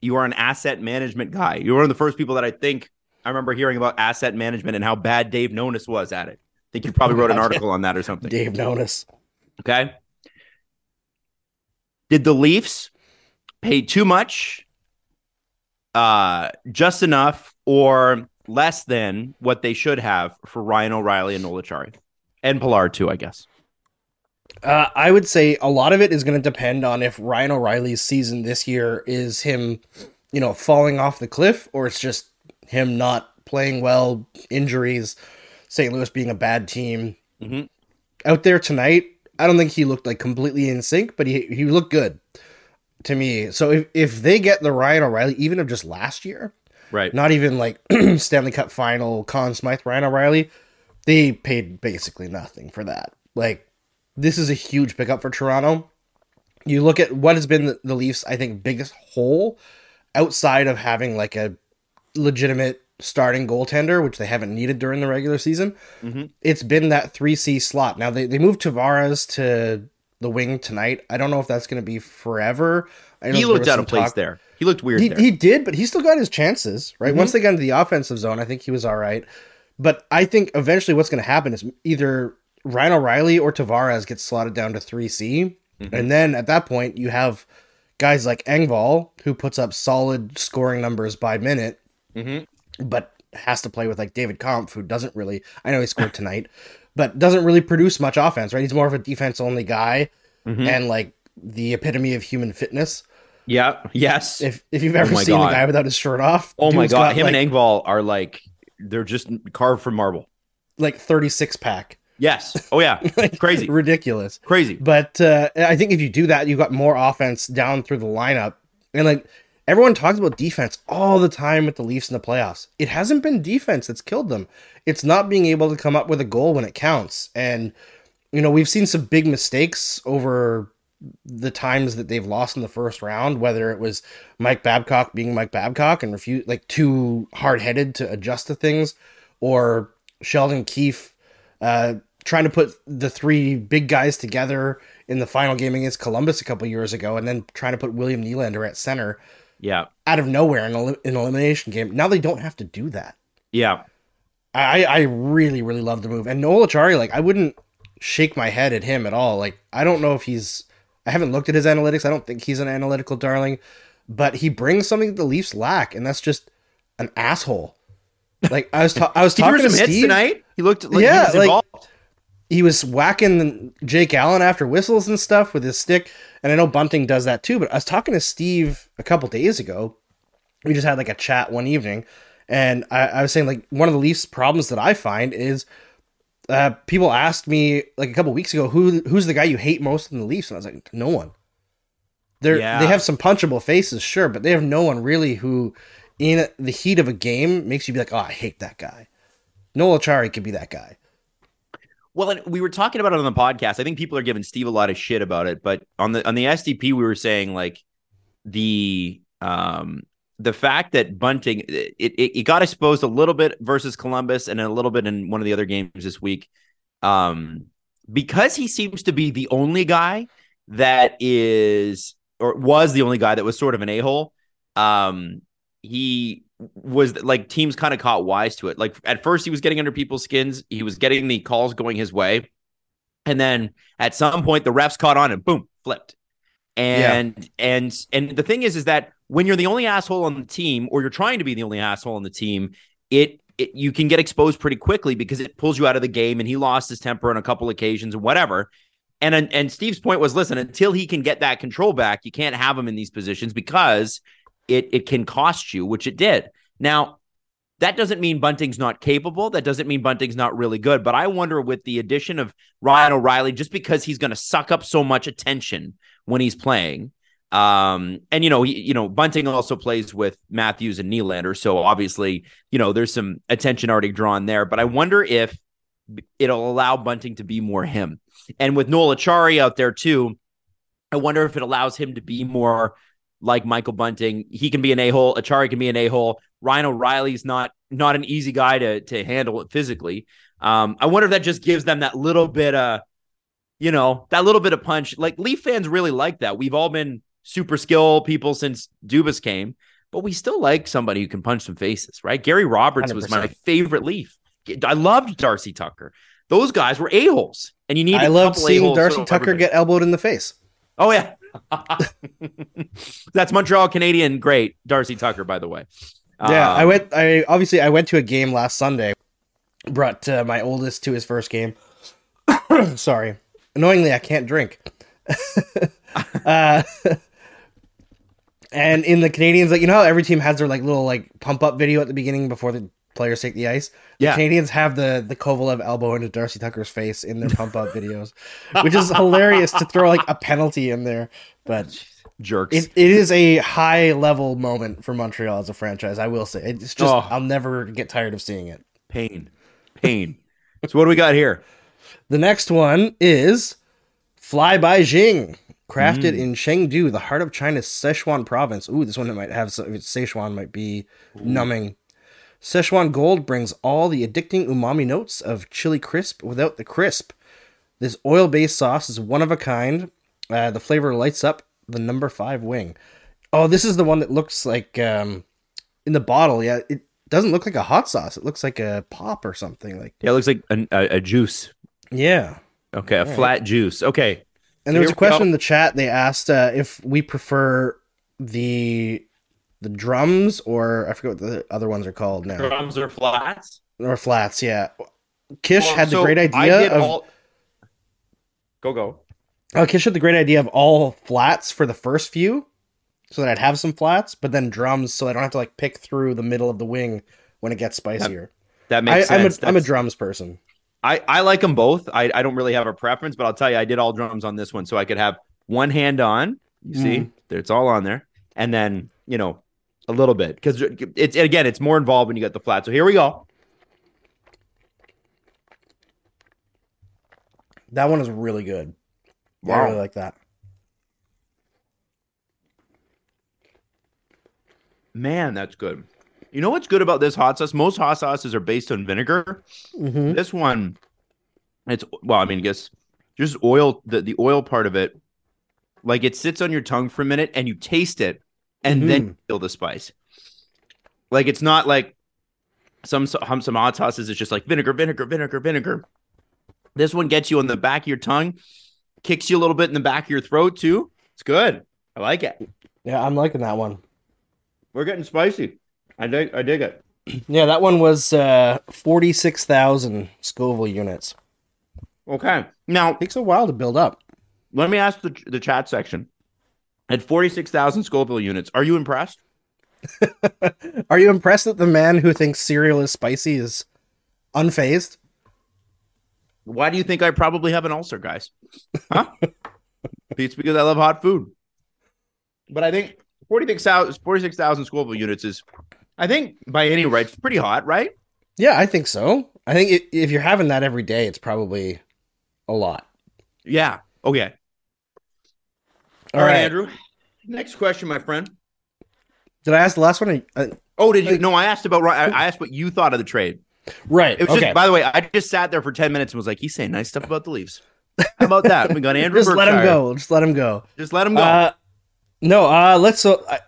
You are an asset management guy. You're one of the first people that I think I remember hearing about asset management and how bad Dave Nonis was at it. I think you probably wrote an article on that or something. Dave Nonis. Okay. Did the Leafs pay too much, uh, just enough, or less than what they should have for Ryan O'Reilly and Noel Acciari? And Pillar too, I guess. Uh, I would say a lot of it is going to depend on if Ryan O'Reilly's season this year is him, you know, falling off the cliff, or it's just him not playing well, injuries, St. Louis being a bad team. Mhm. Out there tonight, I don't think he looked like completely in sync, but he he looked good to me. So if if they get the Ryan O'Reilly, even of just last year, Right. not even like Stanley Cup final, Conn Smythe, Ryan O'Reilly, they paid basically nothing for that. Like, this is a huge pickup for Toronto. You look at what has been the, Leafs, I think, biggest hole outside of having like a legitimate starting goaltender, which they haven't needed during the regular season. Mhm. It's been that 3C slot. Now, they, they moved Tavares to the wing tonight. I don't know if that's going to be forever. He looked out of place talk- there. He looked weird he, there. he did, but he still got his chances, right? Mhm. Once they got into the offensive zone, I think he was all right. But I think eventually what's going to happen is either Ryan O'Reilly or Tavares gets slotted down to 3C. Mhm. And then at that point, you have guys like Engvall, who puts up solid scoring numbers by minute, Mhm. but has to play with like David Kampf, who doesn't really, I know he scored tonight, but doesn't really produce much offense, right? He's more of a defense only guy Mhm. and like the epitome of human fitness. Yeah. Yes. If if you've ever my seen God. a guy without his shirt off, oh my god, him like, and Engvall are like they're just carved from marble. like 36 pack. Yes. Oh yeah. Like, Crazy. ridiculous. Crazy. But uh, I think if you do that, you got more offense down through the lineup. And like everyone talks about defense all the time with the Leafs in the playoffs. It hasn't been defense that's killed them. It's not being able to come up with a goal when it counts. And you know, we've seen some big mistakes over the times that they've lost in the first round, whether it was Mike Babcock being Mike Babcock and refuse like too hard headed to adjust to things, or Sheldon Keefe uh, trying to put the three big guys together in the final game against Columbus a couple years ago, and then trying to put William Nylander at center Yeah. out of nowhere in an elimination game. Now they don't have to do that. Yeah. I I really really love the move, and Noel Acciari, like I wouldn't shake my head at him at all. Like I don't know if he's I haven't looked at his analytics. I don't think he's an analytical darling, but he brings something that the Leafs lack, and that's just an asshole. Like I was ta- I was talking to some hits Steve. tonight. He looked like Yeah, he was like- involved. He was whacking Jake Allen after whistles and stuff with his stick. And I know Bunting does that too, but I was talking to Steve a couple days ago. We just had like a chat one evening, and I, I was saying like one of the Leafs' problems that I find is uh, people asked me like a couple weeks ago who who's the guy you hate most in the Leafs, and I was like no one. They're Yeah. they have some punchable faces, sure, but they have no one really who, in the heat of a game, makes you be like, oh, I hate that guy. Noel Acciari could be that guy. Well, and we were talking about it on the podcast. I think people are giving Steve a lot of shit about it, but on the on the SDP, we were saying like the um the fact that Bunting it it, it got exposed a little bit versus Columbus and a little bit in one of the other games this week. Um, because he seems to be the only guy that is or was the only guy that was sort of an a-hole. Um, he was like teams kind of caught wise to it. Like at first he was getting under people's skins, he was getting the calls going his way. And then at some point the refs caught on and boom, flipped. And and and the thing is is that when you're the only asshole on the team or you're trying to be the only asshole on the team, it, it you can get exposed pretty quickly because it pulls you out of the game and he lost his temper on a couple occasions and whatever. And and Steve's point was listen, until he can get that control back, you can't have him in these positions because it it can cost you, which it did. Now, that doesn't mean Bunting's not capable. That doesn't mean Bunting's not really good. But I wonder with the addition of Ryan O'Reilly, just because he's going to suck up so much attention when he's playing. Um, and you know, he, you know, Bunting also plays with Matthews and Nylander, so obviously, you know, there's some attention already drawn there. But I wonder if it'll allow Bunting to be more him. And with Noel Acciari out there too, I wonder if it allows him to be more like Michael Bunting. He can be an a-hole. Acciari can be an a-hole. Ryan O'Reilly's not not an easy guy to to handle it physically. Um, I wonder if that just gives them that little bit of, you know, that little bit of punch. Like Leaf fans really like that. We've all been super skill people since Dubas came, but we still like somebody who can punch some faces, right? Gary Roberts was my favorite Leaf. I loved Darcy Tucker. Those guys were a-holes. And you need I a loved seeing Darcy Tucker everybody- get elbowed in the face. Oh yeah. That's Montreal Canadien great Darcy Tucker by the way. Yeah, I Um, went. I obviously I went to a game last Sunday. Brought uh, my oldest to his first game. Sorry, annoyingly I can't drink. uh, and in the Canadiens, like you know how every team has their like little like pump up video at the beginning before the players take the ice. Yeah. the Canadiens have the the Kovalev elbow into Darcy Tucker's face in their pump up videos, which is hilarious to throw like a penalty in there, but. jerks. It, it is a high level moment for Montreal as a franchise. I will say it's just Oh. I'll never get tired of seeing it. pain. Pain. so what do we got here? The next one is Fly by Jing, crafted Mm. in Chengdu, the heart of China's Sichuan province. Ooh, this one might have Sichuan might be numbing. Sichuan Gold brings all the addicting umami notes of chili crisp without the crisp. This oil-based sauce is one of a kind. Uh, the flavor lights up the number five wing. Oh, this is the one that looks like um, in the bottle. Yeah, it doesn't look like a hot sauce. It looks like a pop or something. Like Yeah, it looks like a, a, a juice. yeah. Okay, a flat juice. Okay. And there was a question in the chat. They asked uh, if we prefer the the drums or I forget what the other ones are called now Drums or flats. or flats. Yeah, Kish Well, had the so great idea of all- Go go. oh, Kish had the great idea of all flats for the first few, so that I'd have some flats, but then drums, so I don't have to like pick through the middle of the wing when it gets spicier. That I, makes I'm a sense. am a drums person. I, I like them both. I, I don't really have a preference, but I'll tell you, I did all drums on this one, so I could have one hand on. You see, Mm. it's all on there, and then you know a little bit because it's again, it's more involved when you get the flat. So here we go. That one is really good. Wow. I really like that. Man, that's good. You know what's good about this hot sauce? Most hot sauces are based on vinegar. hmm This one, it's well, I mean, I guess just oil. The the oil part of it, like it sits on your tongue for a minute, and you taste it, and then you feel the spice. Like it's not like some some some hot sauces. It's just like vinegar, vinegar, vinegar, vinegar. This one gets you on the back of your tongue, kicks you a little bit in the back of your throat too. It's good. I like it. Yeah, I'm liking that one. We're getting spicy. I dig. I dig it. Yeah, that one was uh, 46,000 Scoville units. Okay. Now it Takes a while to build up. let me ask the the chat section. At forty six thousand Scoville units, are you impressed? Are you impressed that the man who thinks cereal is spicy is unfazed? Why do you think I probably have an ulcer, guys? Huh? it's because I love hot food. but I think 46,000 46,000 Scoville units is, I think, by any rights, pretty hot, right? Yeah, I think so. I think if you're having that every day, it's probably a lot. Yeah. Okay. All All right, right. Andrew. Next question, my friend. Did I ask the last one? Uh, Oh, did you? No, I asked about. I I asked what you thought of the trade. right. It was okay. just. By the way, I just sat there for ten minutes and was like, "He's saying nice stuff about the Leafs." How about that? We got Andrew. Just let him go. Just let him go. Just let him go. Uh, no, uh, let's. So I,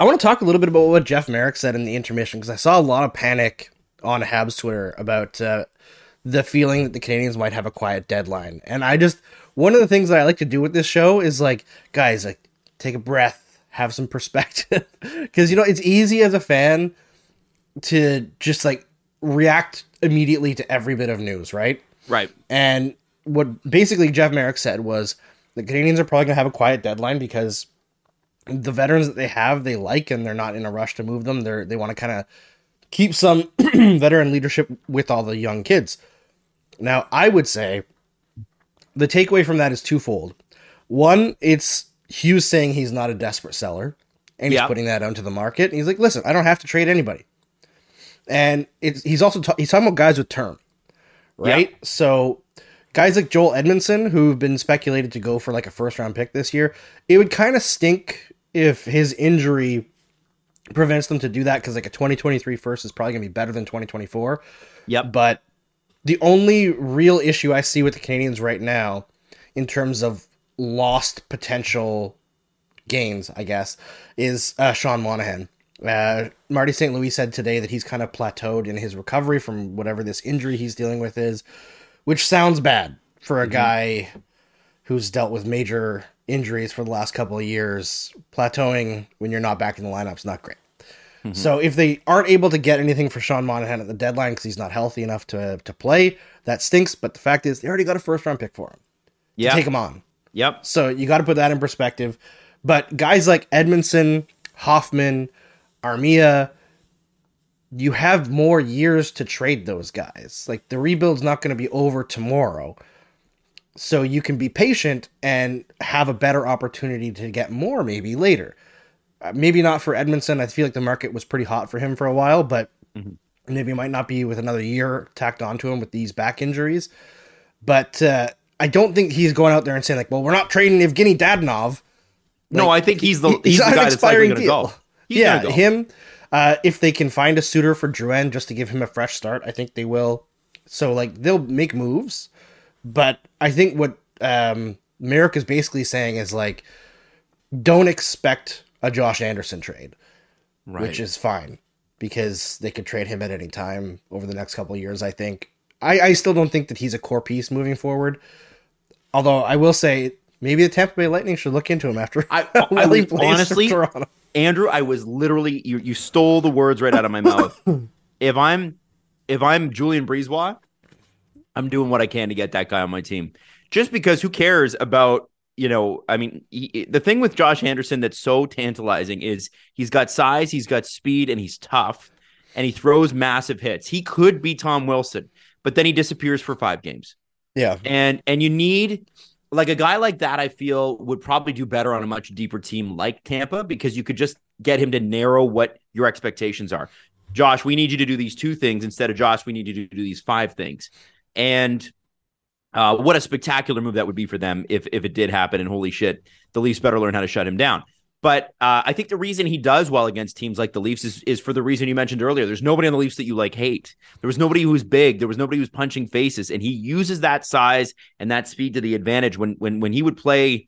I want to talk a little bit about what Jeff Marek said in the intermission because I saw a lot of panic on Habs Twitter about uh, the feeling that the Canadiens might have a quiet deadline, and I just one of the things that I like to do with this show is like, guys, like take a breath, have some perspective, because you know it's easy as a fan to just like react immediately to every bit of news, right? right. And what basically Jeff Marek said was the Canadiens are probably going to have a quiet deadline because the veterans that they have they like and they're not in a rush to move them. They're they want to kind of keep some veteran leadership with all the young kids. Now, I would say the takeaway from that is twofold. One, it's Hughes saying he's not a desperate seller and he's putting that onto the market. And he's like, listen, I don't have to trade anybody. And it's he's also ta- he's talking about guys with term, right? So guys like Joel Edmondson, who've been speculated to go for like a first round pick this year, it would kind of stink if his injury prevents them to do that because like a 2023 first is probably gonna be better than 2024. Yep. But the only real issue I see with the Canadiens right now, in terms of lost potential gains, I guess, is uh, Sean Monahan. Uh, Marty St. Louis said today that he's kind of plateaued in his recovery from whatever this injury he's dealing with is, which sounds bad for a guy who's dealt with major injuries for the last couple of years. Plateauing when you're not back in the lineup is not great. Mm-hmm. So if they aren't able to get anything for Sean Monahan at the deadline because he's not healthy enough to to play, that stinks. But the fact is, they already got a first round pick for him. Yeah. Take him on. Yep. So you got to put that in perspective. But guys like Edmondson, Hoffman, Armia, you have more years to trade those guys. Like the rebuild's not going to be over tomorrow. So you can be patient and have a better opportunity to get more maybe later. Uh, maybe not for Edmondson. I feel like the market was pretty hot for him for a while, but maybe it might not be with another year tacked onto him with these back injuries. But uh, I don't think he's going out there and saying like, "Well, we're not trading Evgeny Dadonov." no, I think he's the He- he's, the guy that's likely going to go. He's yeah, go. him. Uh, if they can find a suitor for Drouin just to give him a fresh start, I think they will. So like they'll make moves, but I think what um, Marek is basically saying is like, don't expect a Josh Anderson trade, Right. which is fine because they could trade him at any time over the next couple of years. I think. I, I still don't think that he's a core piece moving forward. Although I will say maybe the Tampa Bay Lightning should look into him after I- I was- honestly. Andrew, I was literally you, you stole the words right out of my mouth. if I'm if I'm Julien BriseBois, I'm doing what I can to get that guy on my team. Just because who cares about, you know, I mean, he, the thing with Josh Anderson that's so tantalizing is he's got size, he's got speed, and he's tough, and he throws massive hits. He could be Tom Wilson, but then he disappears for five games. Yeah, and and you need like a guy like that i feel would probably do better on a much deeper team like tampa because you could just get him to narrow what your expectations are. Josh we need you to do these two things instead of josh we need you to do these five things. And uh, what a spectacular move that would be for them if if it did happen and holy shit the leafs better learn how to shut him down but uh, I think the reason he does well against teams like the Leafs is, is for the reason you mentioned earlier. There's nobody on the Leafs that you like hate. There was nobody who was big. There was nobody who was punching faces, and he uses that size and that speed to the advantage. When when when he would play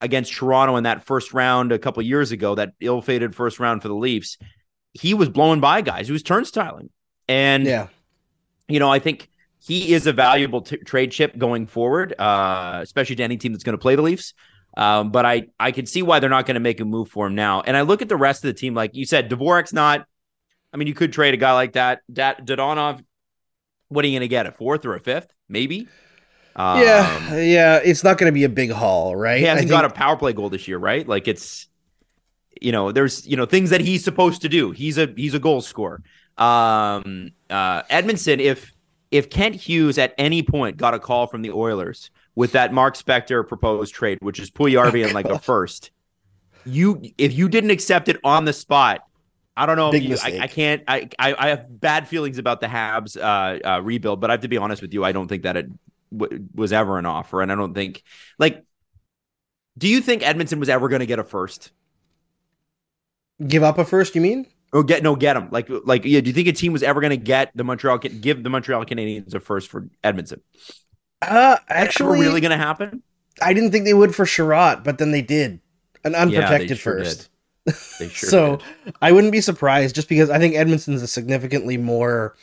against Toronto in that first round a couple years ago, that ill-fated first round for the Leafs, he was blowing by guys. He was turnstiling, and yeah. you know, I think he is a valuable t- trade chip going forward, uh, especially to any team that's going to play the Leafs. Um, but I I can see why they're not going to make a move for him now. And I look at the rest of the team, like you said, Dvorak's not. I mean, you could trade a guy like that. Dat Dadonov, what are you going to get? A fourth or a fifth, maybe? Um, yeah, yeah, it's not going to be a big haul, right? he hasn't I got a power play goal this year, right? Like it's, you know, there's you know things that he's supposed to do. He's a he's a goal scorer. Um, uh, Edmondson, if if Kent Hughes at any point got a call from the Oilers with that Mark Spector proposed trade, which is Puljujarvi and like a first, you if you didn't accept it on the spot, I don't know you, I. I can't. I, I I have bad feelings about the Habs uh, uh, rebuild, but I have to be honest with you. I don't think that it w- was ever an offer, and I don't think like. Do you think Edmonton was ever going to get a first Give up a first, you mean? Or get no get him? Like like yeah. Do you think a team was ever going to get the Montreal give the Montreal Canadiens a first for Edmondson? Uh, actually, really going to happen? I didn't think they would for Chiarot, but then they did. An unprotected sure first. They sure so did. I wouldn't be surprised just because I think Edmondson's a significantly more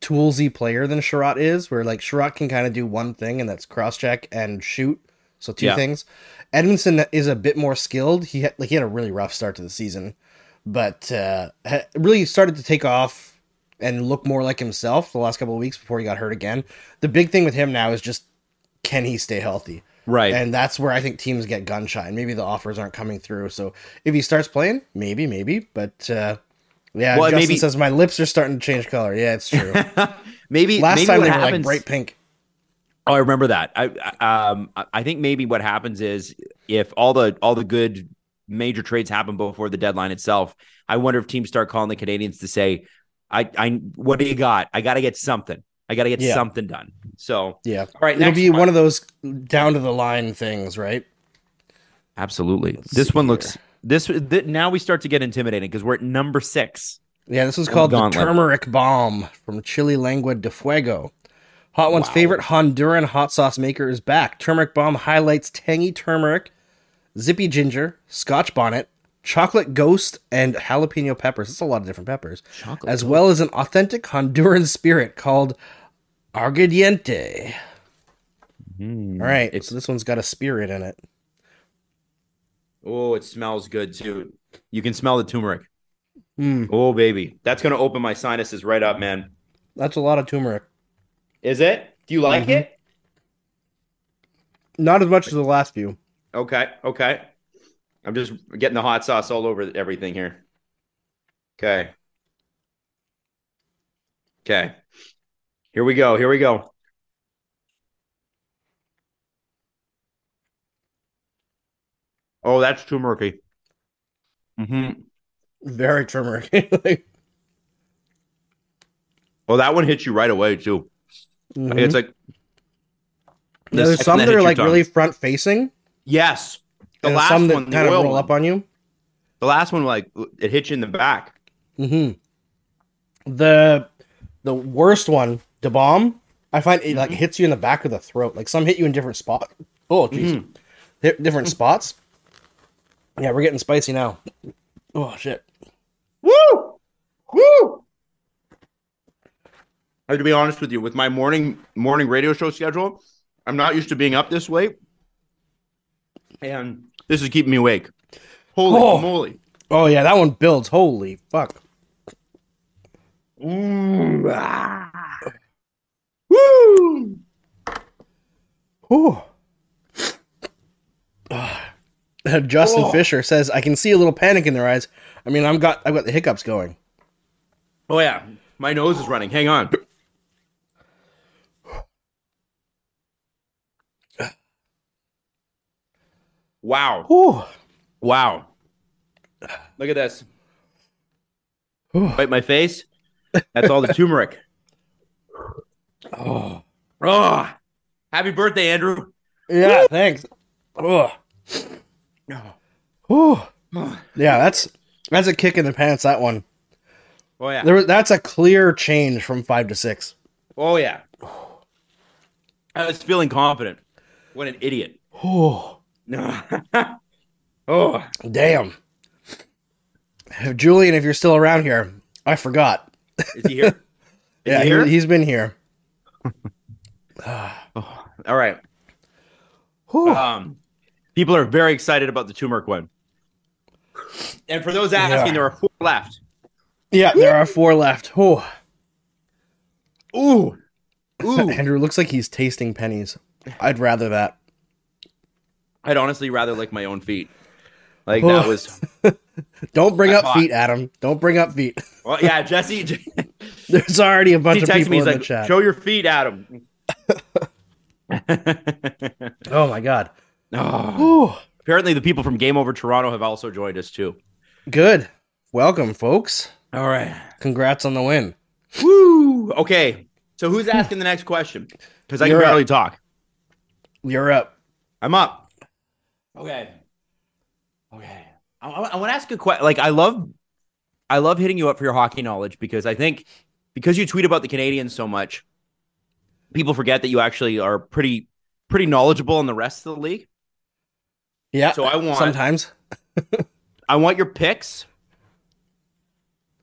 toolsy player than Chiarot is, where like Chiarot can kind of do one thing and that's cross check and shoot. So two Yeah. things. Edmondson is a bit more skilled. He had like he had a really rough start to the season, but uh, really started to take off and look more like himself the last couple of weeks before he got hurt again. The big thing with him now is just can he stay healthy? right. And that's where I think teams get gun shy. And maybe the offers aren't coming through. So if he starts playing, maybe, maybe. But uh, yeah, Well, Justin maybe- says my lips are starting to change color. Yeah, it's true. maybe Last maybe time they were like bright pink. Oh, I remember that. I um I think maybe what happens is if all the all the good major trades happen before the deadline itself, I wonder if teams start calling the Canadiens to say, I I what do you got? I got to get something. I got to get Yeah. something done. So Yeah. all right, It'll be one. one of those down to the line things, right? absolutely. Let's this one here. looks this th- now we start to get intimidating because we're at number six. Yeah, this was called the turmeric bomb from Chile Lengua de Fuego. Hot One's Wow. favorite Honduran hot sauce maker is back. Turmeric bomb highlights tangy turmeric, zippy ginger, scotch bonnet, chocolate ghost, and jalapeno peppers. That's a lot of different peppers. Chocolate as well as an authentic Honduran spirit called Argudiente. All right, It's so this one's got a spirit in it. oh, it smells good too. You can smell the turmeric. Mm, Oh baby, that's gonna open my sinuses right up, man. that's a lot of turmeric. Is it? Do you like Mhm. it? Not as much as the last few. Okay, okay. I'm just getting the hot sauce all over everything here. Okay. Okay. Here we go. Here we go. Oh, that's too murky. Mm-hmm. Very turmeric. like, Well, that one hits you right away too. mhm. It's like the There's some that hits are like tongue. really front facing, yes. The and last some that one, kind of roll one, up on you. the last one, like it hits you in the back. hmm The the worst one, the bomb, I find it Mm-hmm. like hits you in the back of the throat. Like some hit you in different spots. Oh, jeez, Mm-hmm. Di- different spots. Yeah, we're getting spicy now. Oh shit. Woo! Woo! I have to be honest with you, with my morning morning radio show schedule, I'm not used to being up this late. And this is keeping me awake. Holy Oh. moly. Oh yeah, that one builds. Holy fuck. Ooh, ah. Woo! Whew. Justin Oh. Fisher says, "I can see a little panic in their eyes. I mean, I'm got I've got the hiccups going. Oh yeah, my nose is running. Hang on. Wow. Whew. Wow. Look at this. Whew. Wipe my face. That's all the turmeric. Oh. Oh, happy birthday, Andrew. Yeah, thanks. Oh. Whew. Yeah, that's that's a kick in the pants. That one. Oh yeah. There, was- that's a clear change from five to six. Oh yeah. I was feeling confident. What an idiot. Oh, No. oh. damn. Julian, if you're still around here, I forgot. Is he here? Is yeah, he here? he, has been here. Oh, all right. Whew. Um, people are very excited about the turmeric one. And for those asking, Yeah. there are four left. yeah, there are four left. Oh, Ooh. Ooh. Andrew looks like he's tasting pennies. I'd rather that. I'd honestly rather lick my own feet. Like that was Don't bring up feet, Adam. Don't bring up feet. well, yeah, Jesse. There's already a bunch of people me. in He's the like, chat. "Show your feet, Adam." Oh my god. oh, Apparently, the people from Game Over Toronto have also joined us too. Good. Welcome, folks. All right. Congrats on the win. Woo. Okay. So who's asking the next question? Because I can You're barely up. talk. You're up. I'm up. Okay. Okay. I, I, want to ask a question. Like, I love, I love hitting you up for your hockey knowledge because I think because you tweet about the Canadiens so much, people forget that you actually are pretty, pretty knowledgeable in the rest of the league. Yeah. So I want, sometimes. I want your picks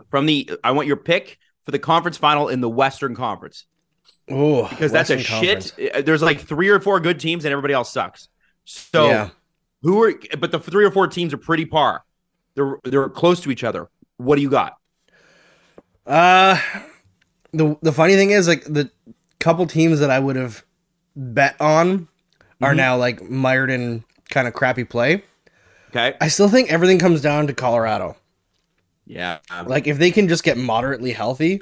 from the. I want your pick for the conference final in the Western Conference Oh, because that's a shit. uh, There's like three or four good teams and everybody else sucks. So Yeah. Who are? But the three or four teams are pretty par. They're they're close to each other. What do you got? Uh, the the funny thing is, like the couple teams that I would have bet on are Mhm. now like mired in kind of crappy play. Okay. I still think everything comes down to Colorado. Yeah. Like if they can just get moderately healthy,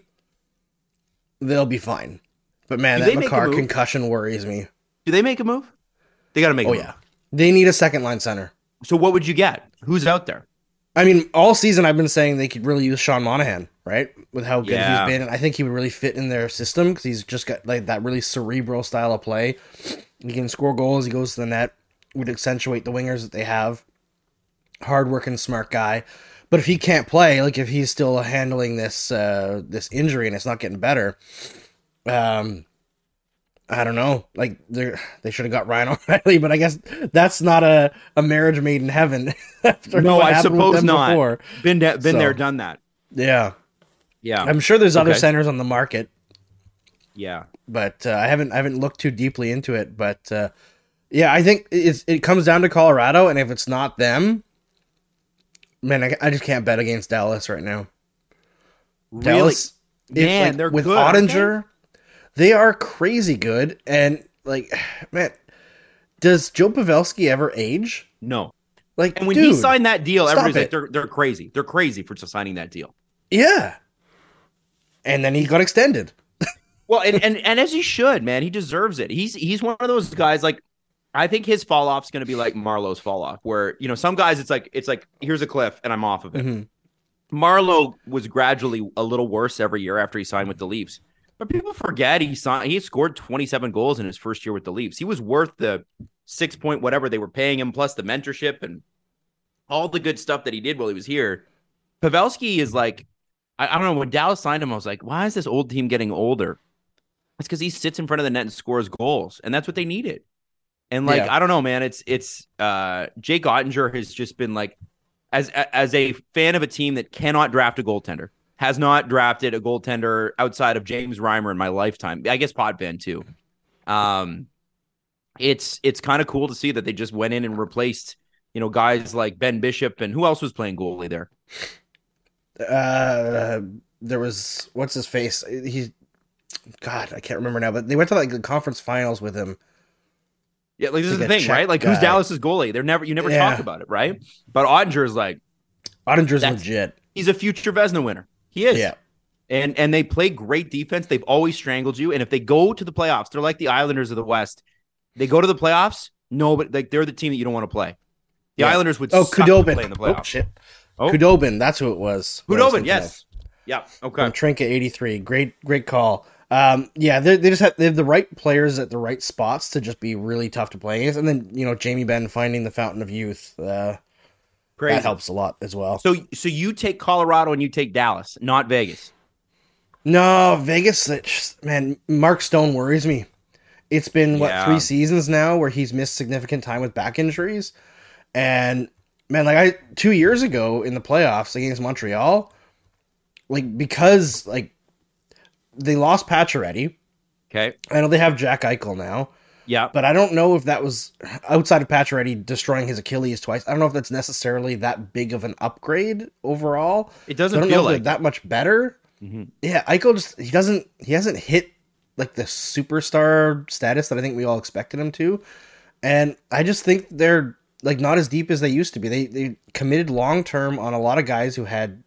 they'll be fine. But man, Do that Makar concussion worries me. Do they make a move? They got to make. Oh a move. They need a second line center. So what would you get? Who's out there? I mean, all season I've been saying they could really use Sean Monahan, right? With how good Yeah. he's been, and I think he would really fit in their system because he's just got like that really cerebral style of play. He can score goals. He goes to the net. Would accentuate the wingers that they have. Hardworking, smart guy. But if he can't play, like if he's still handling this uh, this injury and it's not getting better, um, I don't know. Like they they should have got Ryan O'Reilly, but I guess that's not a, a marriage made in heaven. No, I suppose not. before. Been de- been So- there, done that. Yeah, Yeah. I'm sure there's other centers on the market, yeah. but uh, I haven't I haven't looked too deeply into it. But uh, yeah, I think it's, it comes down to Colorado, and if it's not them, man, I, I just can't bet against Dallas right now. Really? Dallas, if, Man, like, they're with good, Oettinger, they are crazy good, and like, man, does Joe Pavelski ever age? No. Like, And when dude, he signed that deal, everybody's like, they're they're crazy. They're crazy for signing that deal. yeah, and then he got extended. Well, and, and and as he should, man, he deserves it. He's he's one of those guys. Like, I think his fall off is going to be like Marleau's fall off, where you know some guys it's like it's like here's a cliff and I'm off of it. Mhm. Marlowe was gradually a little worse every year after he signed with the Leafs, but people forget he signed. He scored 27 goals in his first year with the Leafs. He was worth the six point whatever they were paying him, plus the mentorship and all the good stuff that he did while he was here. Pavelski is like, I, I don't know. When Dallas signed him, I was like, why is this old team getting older? It's because he sits in front of the net and scores goals, and that's what they needed. And like, Yeah. I don't know, man. It's it's uh Jake Oettinger has just been like, as as a fan of a team that cannot draft a goaltender, has not drafted a goaltender outside of James Reimer in my lifetime. I guess Podvan too. Um, it's it's kind of cool to see that they just went in and replaced, you know, guys like Ben Bishop and who else was playing goalie there. uh there was what's his face he god i can't remember now but they went to like the conference finals with him Yeah, like this is the thing, right? Like who's guy. Dallas's goalie? They're never you never Yeah. talk about it, right? But Oettinger is like oettinger's legit he's a future Vezina winner. He is. yeah And and they play great defense. They've always strangled you. And if they go to the playoffs, they're like the Islanders of the West. They go to the playoffs. No, but like they're the team that you don't want to play. The Yeah. Islanders would oh khudobin play in the oh playoffs. shit Oh. khudobin that's who it was Khudobin, was Khudobin, thinking yes. Yeah. Okay. from trinket 83 great great call um yeah they they just have they have the right players at the right spots to just be really tough to play against and then you know jamie Benn finding the fountain of youth uh Crazy. that helps a lot as well So so you take Colorado and you take Dallas, not Vegas. No, Vegas, just- man, Mark Stone worries me. It's been what Yeah. three seasons now where he's missed significant time with back injuries, and man, like I two years ago in the playoffs against Montreal, like because like they lost Pacioretty. Okay. I know they have Jack Eichel now, Yeah. but I don't know if that was outside of Pacioretty destroying his Achilles twice. I don't know if that's necessarily that big of an upgrade overall. It doesn't don't feel like that much better. Mhm. Yeah, Eichel just he doesn't he hasn't hit like the superstar status that I think we all expected him to, and I just think they're like not as deep as they used to be. They they committed long term on a lot of guys who had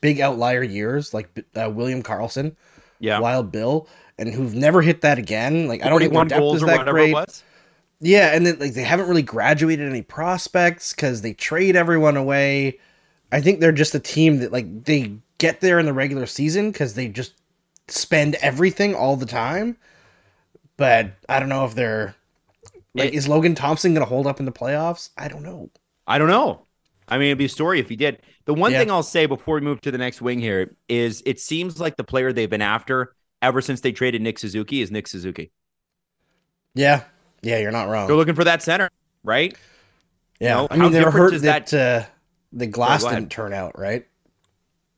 big outlier years like uh, William Karlsson, Yeah. Wild Bill, and who've never hit that again. Like I don't think their 41 depth is that great. Yeah, and then like they haven't really graduated any prospects because they trade everyone away. I think they're just a team that like they get there in the regular season because they just spend everything all the time. But I don't know if they're like It- is Logan Thompson gonna hold up in the playoffs? I don't know. I don't know. I mean, it'd be a story if he did. The one Yeah. thing I'll say before we move to the next wing here is it seems like the player they've been after ever since they traded Nick Suzuki is Nick Suzuki. Yeah, yeah, you're not wrong. They're looking for that center, right? yeah, know, I mean they were different hurt is that, uh, the glass didn't turn out right.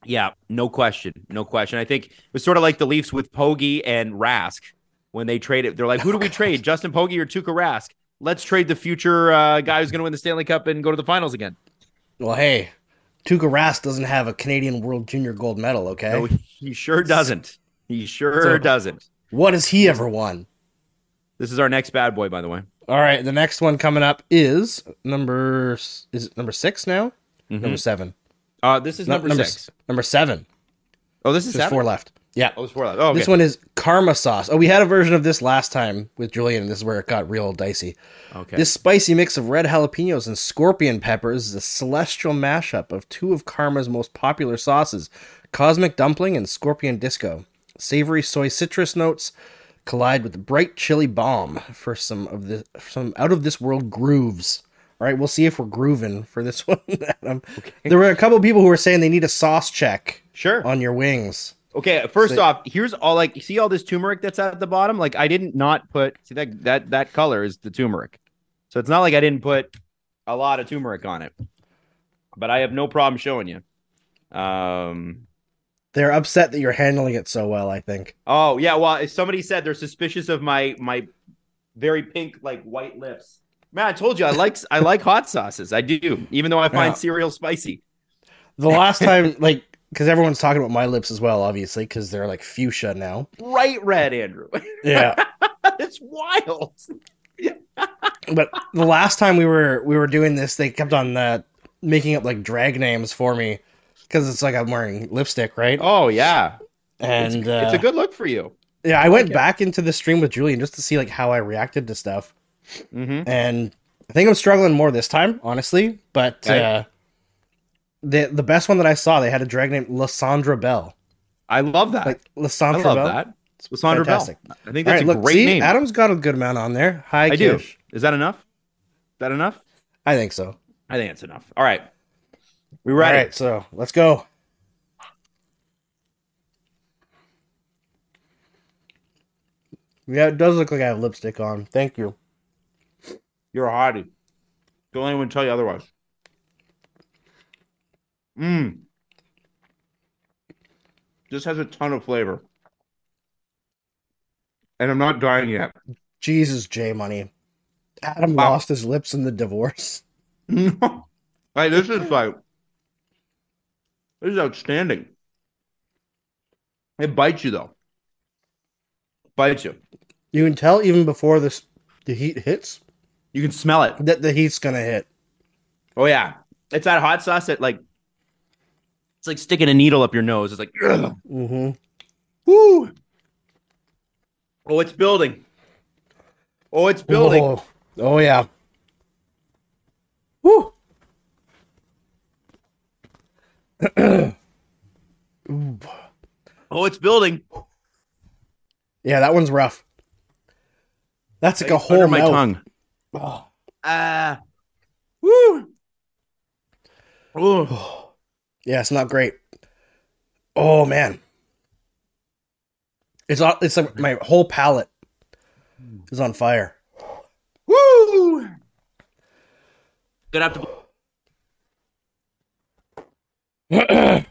Yeah, no question. No question. I think it was sort of like the Leafs with Pogge and Rask when they traded. They're like, who do we trade? Justin Pogge or Tuukka Rask? Let's trade the future uh, guy who's going to win the Stanley Cup and go to the finals again. Well, hey, Tuukka Rask doesn't have a Canadian World Junior Gold medal. Okay, No, he sure doesn't. He sure So- doesn't. what has he ever won? This is our next bad boy, by the way. All right, the next one coming up is number is it number six now? Number seven. Uh, this is No, Mm-hmm. number, six. Number seven. Oh, this is four left. Yeah. Oh, there's four left. Oh, okay. This one is Karma Sauce. Oh, we had a version of this last time with Julian, and this is where it got real dicey. Okay. This spicy mix of red jalapenos and scorpion peppers is a celestial mashup of two of Karma's most popular sauces Cosmic Dumpling and Scorpion Disco. Savory soy citrus notes collide with the bright chili balm for some of the some out of this world grooves. All right, we'll see if we're grooving for this one. Adam. There were a couple people who were saying they need a sauce check sure. on your wings. Okay, first So- off, here's all like you see all this turmeric that's at the bottom. Like I didn't not put see that that that color is the turmeric, so it's not like I didn't put a lot of turmeric on it. But I have no problem showing you. Um. They're upset that you're handling it so well, I think. Oh yeah. Well, if somebody said they're suspicious of my my very pink like white lips. Man, I told you I like I like hot sauces. I do, even though I find Yeah. cereal spicy. The last time, like, because everyone's talking about my lips as well, obviously, because they're like fuchsia now. Bright red, Andrew. Yeah. it's wild. but the last time we were we were doing this, they kept on uh, making up like drag names for me because it's like I'm wearing lipstick, right? Oh yeah, and it's, uh, it's a good look for you. yeah, I went like it. back into the stream with Julian just to see like how I reacted to stuff, Mm-hmm. and I think I'm struggling more this time, honestly. But Okay. uh, the the best one that I saw, they had a drag named Lysandra Bell, I love that. like Lissandra Bell. I love Bell. that. It's Sandra Bell. I think that's right, a look, great see, name. Adam's got a good amount on there. Hi, I do. Is that enough? Is that enough? I think so. I think it's enough. All right. We All ready? right, so let's go. Yeah, it does look like I have lipstick on. Thank you. You're a hottie. Don't anyone tell you otherwise. Mmm. This has a ton of flavor. And I'm not dying yet. Jesus, J Money. Adam Wow. lost his lips in the divorce. No. Hey, this is like this is outstanding. It bites you though. Bites you. You can tell even before this the heat hits You can smell it. that the heat's gonna hit. Oh yeah. It's that hot sauce that like it's like sticking a needle up your nose. It's like ugh. Mm-hmm. Woo. Oh, it's building. Oh, it's building. Oh, oh yeah. Woo. Oh, it's building. Yeah, that one's rough. That's like a Under whole my mouth. tongue. Oh. Ah. woo. Ooh. Yeah, it's not great. Oh man, it's. It's like my whole palate is on fire. Woo. Gonna have to.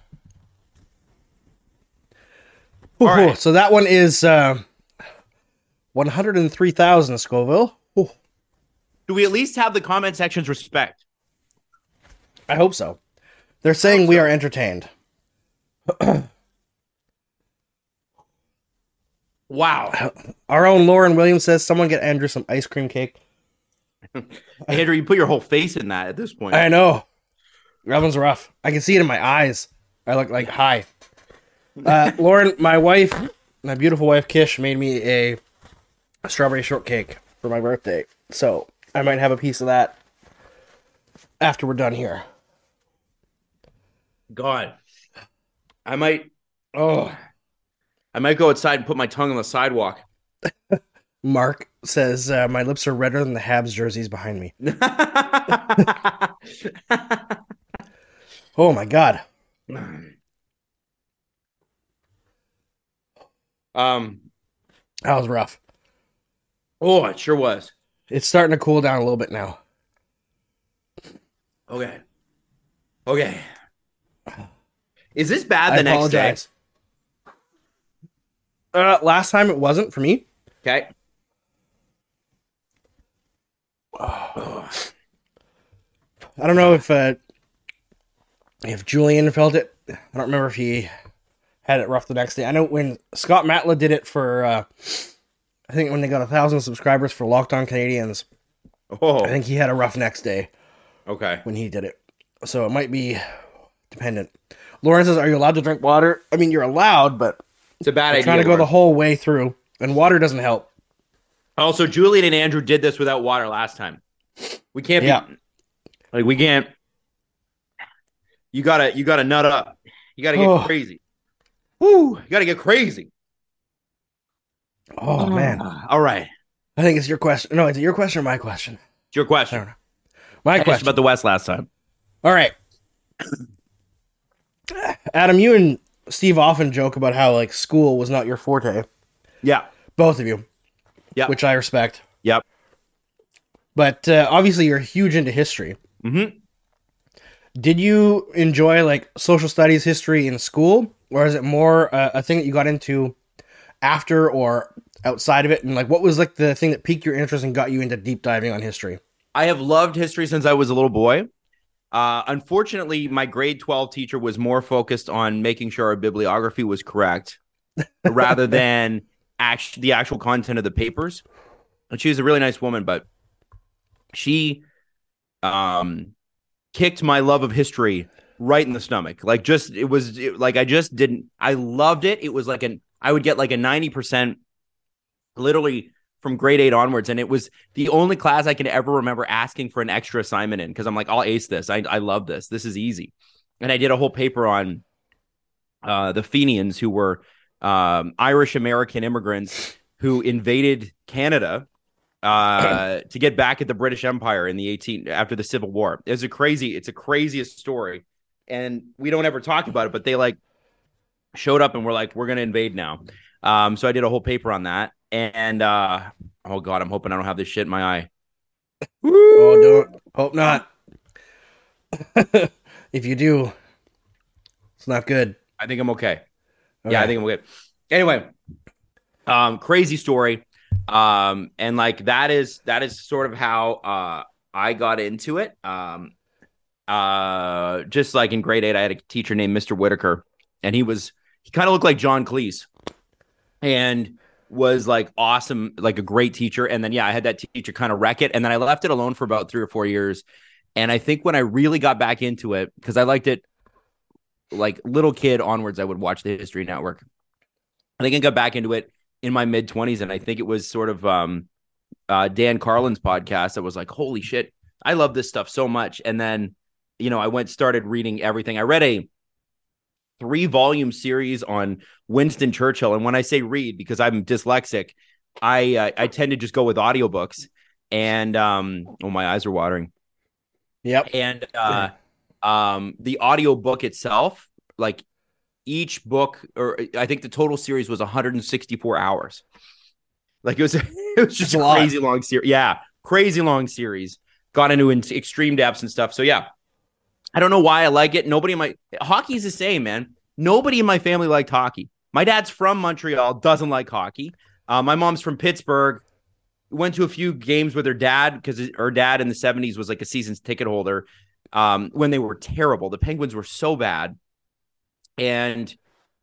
Ooh, right. So that one is uh, one hundred and three thousand Scoville. Ooh, Do we at least have the comment section's respect? I hope so. They're saying we are entertained. Wow. Our own Lauren Williams says, "Someone get Andrew some ice cream cake." Andrew, you put your whole face in that at this point. I know. That one's rough. I can see it in my eyes. I look like high. Uh, Lauren, my wife, my beautiful wife Kish, made me a, a strawberry shortcake for my birthday. So I might have a piece of that after we're done here. God, I might. Oh, I might go outside and put my tongue on the sidewalk. Mark says uh, my lips are redder than the Habs jerseys behind me. Oh my god. um. That was rough. Oh, it sure was. It's starting to cool down a little bit now. Okay. Okay. Is this bad I the next apologize. Uh, last time it wasn't for me. Okay. I don't know if uh, if Julian felt it. I don't remember if he had it rough the next day. I know when Scott Matla did it for, uh, I think when they got a thousand subscribers for Locked On Canadiens, Oh, I think he had a rough next day okay. when he did it. So it might be dependent. Lauren says, "Are you allowed to drink water?" I mean, you're allowed, but It's a bad idea. trying to go the whole way through, and water doesn't help. Also, Julian and Andrew did this without water last time. We can't Yeah. be like we can't. You gotta you gotta nut up. You gotta get Oh. crazy. Woo! You gotta get crazy. Oh man, All right. I think it's your question. No, it's your question or my question? It's your I question. don't know. My I question. about the West last time. All right. Adam, you and Steve often joke about how like school was not your forte. Yeah. Both of you. Yeah. Which I respect. Yep. But uh, obviously you're huge into history. Mm-hmm. Did you enjoy like social studies history in school or is it more uh, a thing that you got into after or outside of it and like what was like the thing that piqued your interest and got you into deep diving on history? I have loved history since I was a little boy. Uh, unfortunately, my grade 12 teacher was more focused on making sure our bibliography was correct rather than act- the actual content of the papers. And she was a really nice woman, but she um, kicked my love of history right in the stomach. Like, just, it was it- like, I just didn't, I loved it. It was like an, I would get like a 90% literally from grade eight onwards. And it was the only class I can ever remember asking for an extra assignment in because I'm like, I'll ace this. I, I love this. This is easy. And I did a whole paper on uh, the Fenians, who were um, Irish American immigrants who invaded Canada uh, to get back at the British Empire in the 18 after the Civil War. It's a crazy, it's a craziest story, and we don't ever talk about it. But they like showed up and were like, "We're going to invade now." Um, so I did a whole paper on that, and uh, oh god, I'm hoping I don't have this shit in my eye. Oh, don't hope not. if you do, it's not good. I think I'm okay. Okay. Yeah, I think I'm okay. Anyway, um, crazy story. Um, and like that is that is sort of how uh I got into it. Um uh just like in grade eight, I had a teacher named Mr. Whitaker, and he was he kind of looked like John Cleese and was like awesome, like a great teacher. And then yeah, I had that teacher kind of wreck it. And then I left it alone for about three or four years. And I think when I really got back into it, because I liked it like little kid onwards, I would watch the History Network. I think I got back into it in my mid 20s. And I think it was sort of um, uh, Dan Carlin's podcast that was like, holy shit, I love this stuff so much. And then, you know, I went, started reading everything. I read a three volume series on Winston Churchill. And when I say read, because I'm dyslexic, I, uh, I tend to just go with audiobooks. And, um, oh, my eyes are watering Yep. and uh um the audio book itself like each book or i think the total series was 164 hours. Like it was it was just That's a crazy long series yeah crazy long series. Got into in- extreme depths and stuff. So yeah. I don't know why i like it. Nobody in my hockey's the same man. Nobody in my family liked hockey. My dad's from montreal doesn't like hockey. Uh, my mom's from pittsburgh. Went to a few games with her dad because her dad in the 70s was like a season's ticket holder um, when they were terrible. The Penguins were so bad. And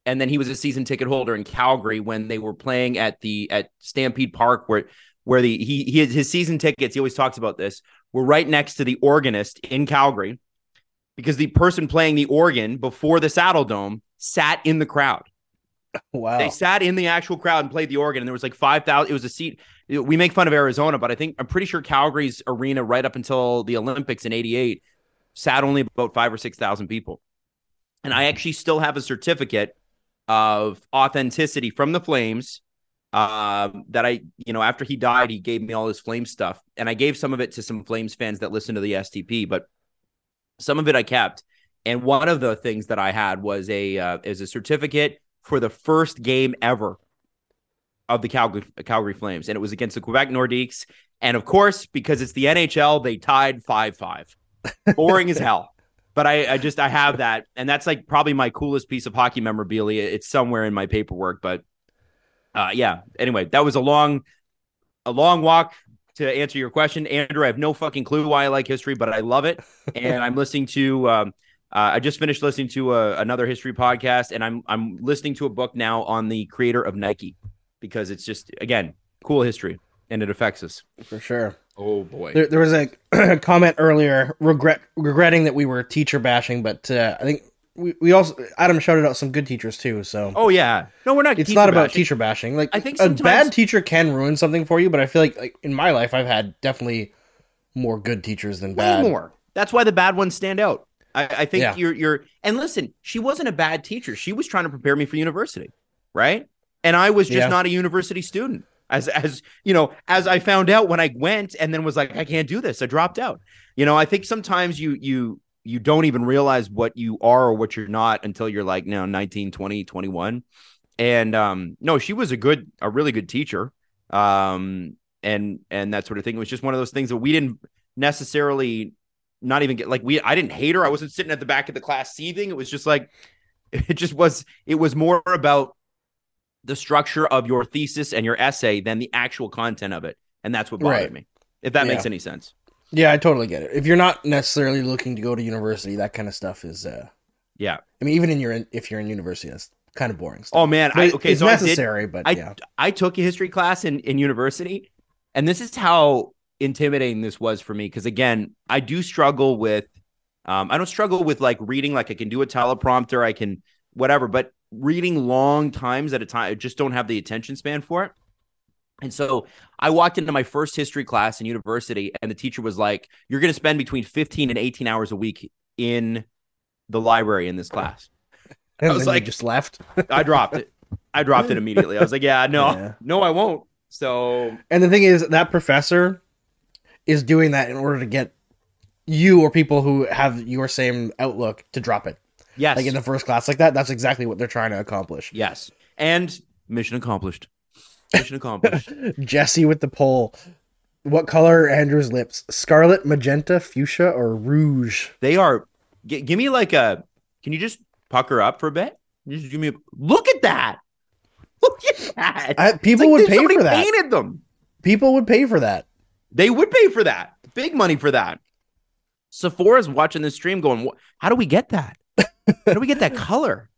and then he was a season ticket holder in Calgary when they were playing at the at Stampede Park where where the he, he his season tickets, he always talks about this, were right next to the organist in Calgary because the person playing the organ before the Saddledome sat in the crowd. Wow. They sat in the actual crowd and played the organ, and there was like five thousand. It was a seat. we make fun of Arizona, but I think I'm pretty sure Calgary's arena right up until the Olympics in '88 sat only about five or six thousand people, and I actually still have a certificate of authenticity from the Flames. Um, that I, you know, after he died, he gave me all his flame stuff, and I gave some of it to some Flames fans that listen to the SDP, but some of it I kept. And one of the things that I had was a uh, is a certificate for the first game ever of the Calgary Calgary Flames, and it was against the Quebec Nordiques. And of course, because it's the NHL, they tied five five. Boring as hell. But I, I just I have that, and that's like probably my coolest piece of hockey memorabilia. It's somewhere in my paperwork, but uh, yeah. Anyway, that was a long, a long walk to answer your question, Andrew. I have no fucking clue why I like history, but I love it, and I'm listening to. Um, uh, I just finished listening to a, another history podcast, and I'm I'm listening to a book now on the creator of Nike because it's just again cool history and it affects us for sure. Oh boy, there, there was a comment earlier regret regretting that we were teacher bashing, but uh, I think we, we also Adam shouted out some good teachers too. So oh yeah, no, we're not. It's not about teacher bashing. Like I think sometimes... a bad teacher can ruin something for you, but I feel like like in my life I've had definitely more good teachers than bad. more. That's why the bad ones stand out. I, I think yeah. you're you're and listen, she wasn't a bad teacher. She was trying to prepare me for university, right? And I was just yeah. not a university student. As as you know, as I found out when I went and then was like, I can't do this. I dropped out. You know, I think sometimes you you you don't even realize what you are or what you're not until you're like now 19, 20, 21. And um no, she was a good, a really good teacher. Um and and that sort of thing. It was just one of those things that we didn't necessarily not even get like we I didn't hate her. I wasn't sitting at the back of the class seething. It was just like it just was it was more about the structure of your thesis and your essay than the actual content of it. And that's what bothered right. me. If that yeah. makes any sense. Yeah, I totally get it. If you're not necessarily looking to go to university, that kind of stuff is uh yeah. I mean even in your if you're in university that's kind of boring stuff. Oh man, I, okay, it's so necessary, I did, but I, yeah. I took a history class in in university and this is how intimidating this was for me because again, I do struggle with um I don't struggle with like reading like I can do a teleprompter, I can whatever, but reading long times at a time. I just don't have the attention span for it. And so I walked into my first history class in university, and the teacher was like, You're going to spend between 15 and 18 hours a week in the library in this class. And I was like, just left. I dropped it. I dropped it immediately. I was like, Yeah, no, yeah. no, I won't. So, and the thing is, that professor is doing that in order to get you or people who have your same outlook to drop it. Yes. Like in the first class like that. That's exactly what they're trying to accomplish. Yes. And mission accomplished. Mission accomplished. Jesse with the poll. What color are Andrew's lips? Scarlet, magenta, fuchsia, or rouge? They are. G- give me like a. Can you just pucker up for a bit? Just give me. A, look at that. Look at that. I, people like would pay for that. Painted them. People would pay for that. They would pay for that. Big money for that. Sephora's watching this stream, going, "How do we get that?" How do we get that color?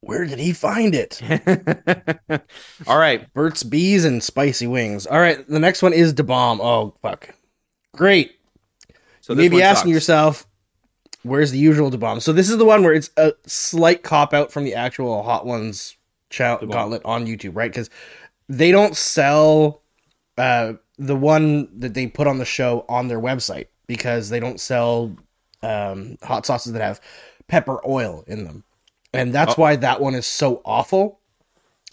Where did he find it? All right. Burt's Bees and Spicy Wings. All right. The next one is Da Bomb. Oh, fuck. Great. So you may be asking sucks. yourself, where's the usual Da Bomb? So this is the one where it's a slight cop out from the actual Hot Ones cha- gauntlet on YouTube, right? Because they don't sell uh, the one that they put on the show on their website because they don't sell um, hot sauces that have pepper oil in them. And that's oh. why that one is so awful.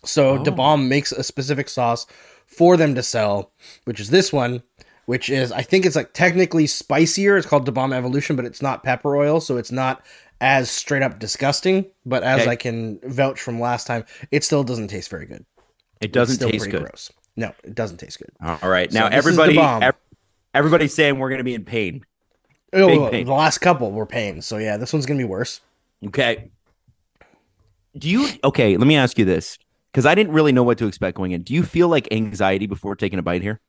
So oh. Da Bomb makes a specific sauce for them to sell, which is this one, which is I think it's like technically spicier. It's called Da Bomb Evolution, but it's not pepper oil, so it's not as straight up disgusting. But as okay. I can vouch from last time, it still doesn't taste very good. It doesn't taste good. Gross. No, it doesn't taste good. All right, now everybody, everybody's saying we're going to be in pain. Oh, the last couple were pain. So yeah, this one's gonna be worse. Okay. Do you okay? Let me ask you this because I didn't really know what to expect going in. Do you feel like anxiety before taking a bite here?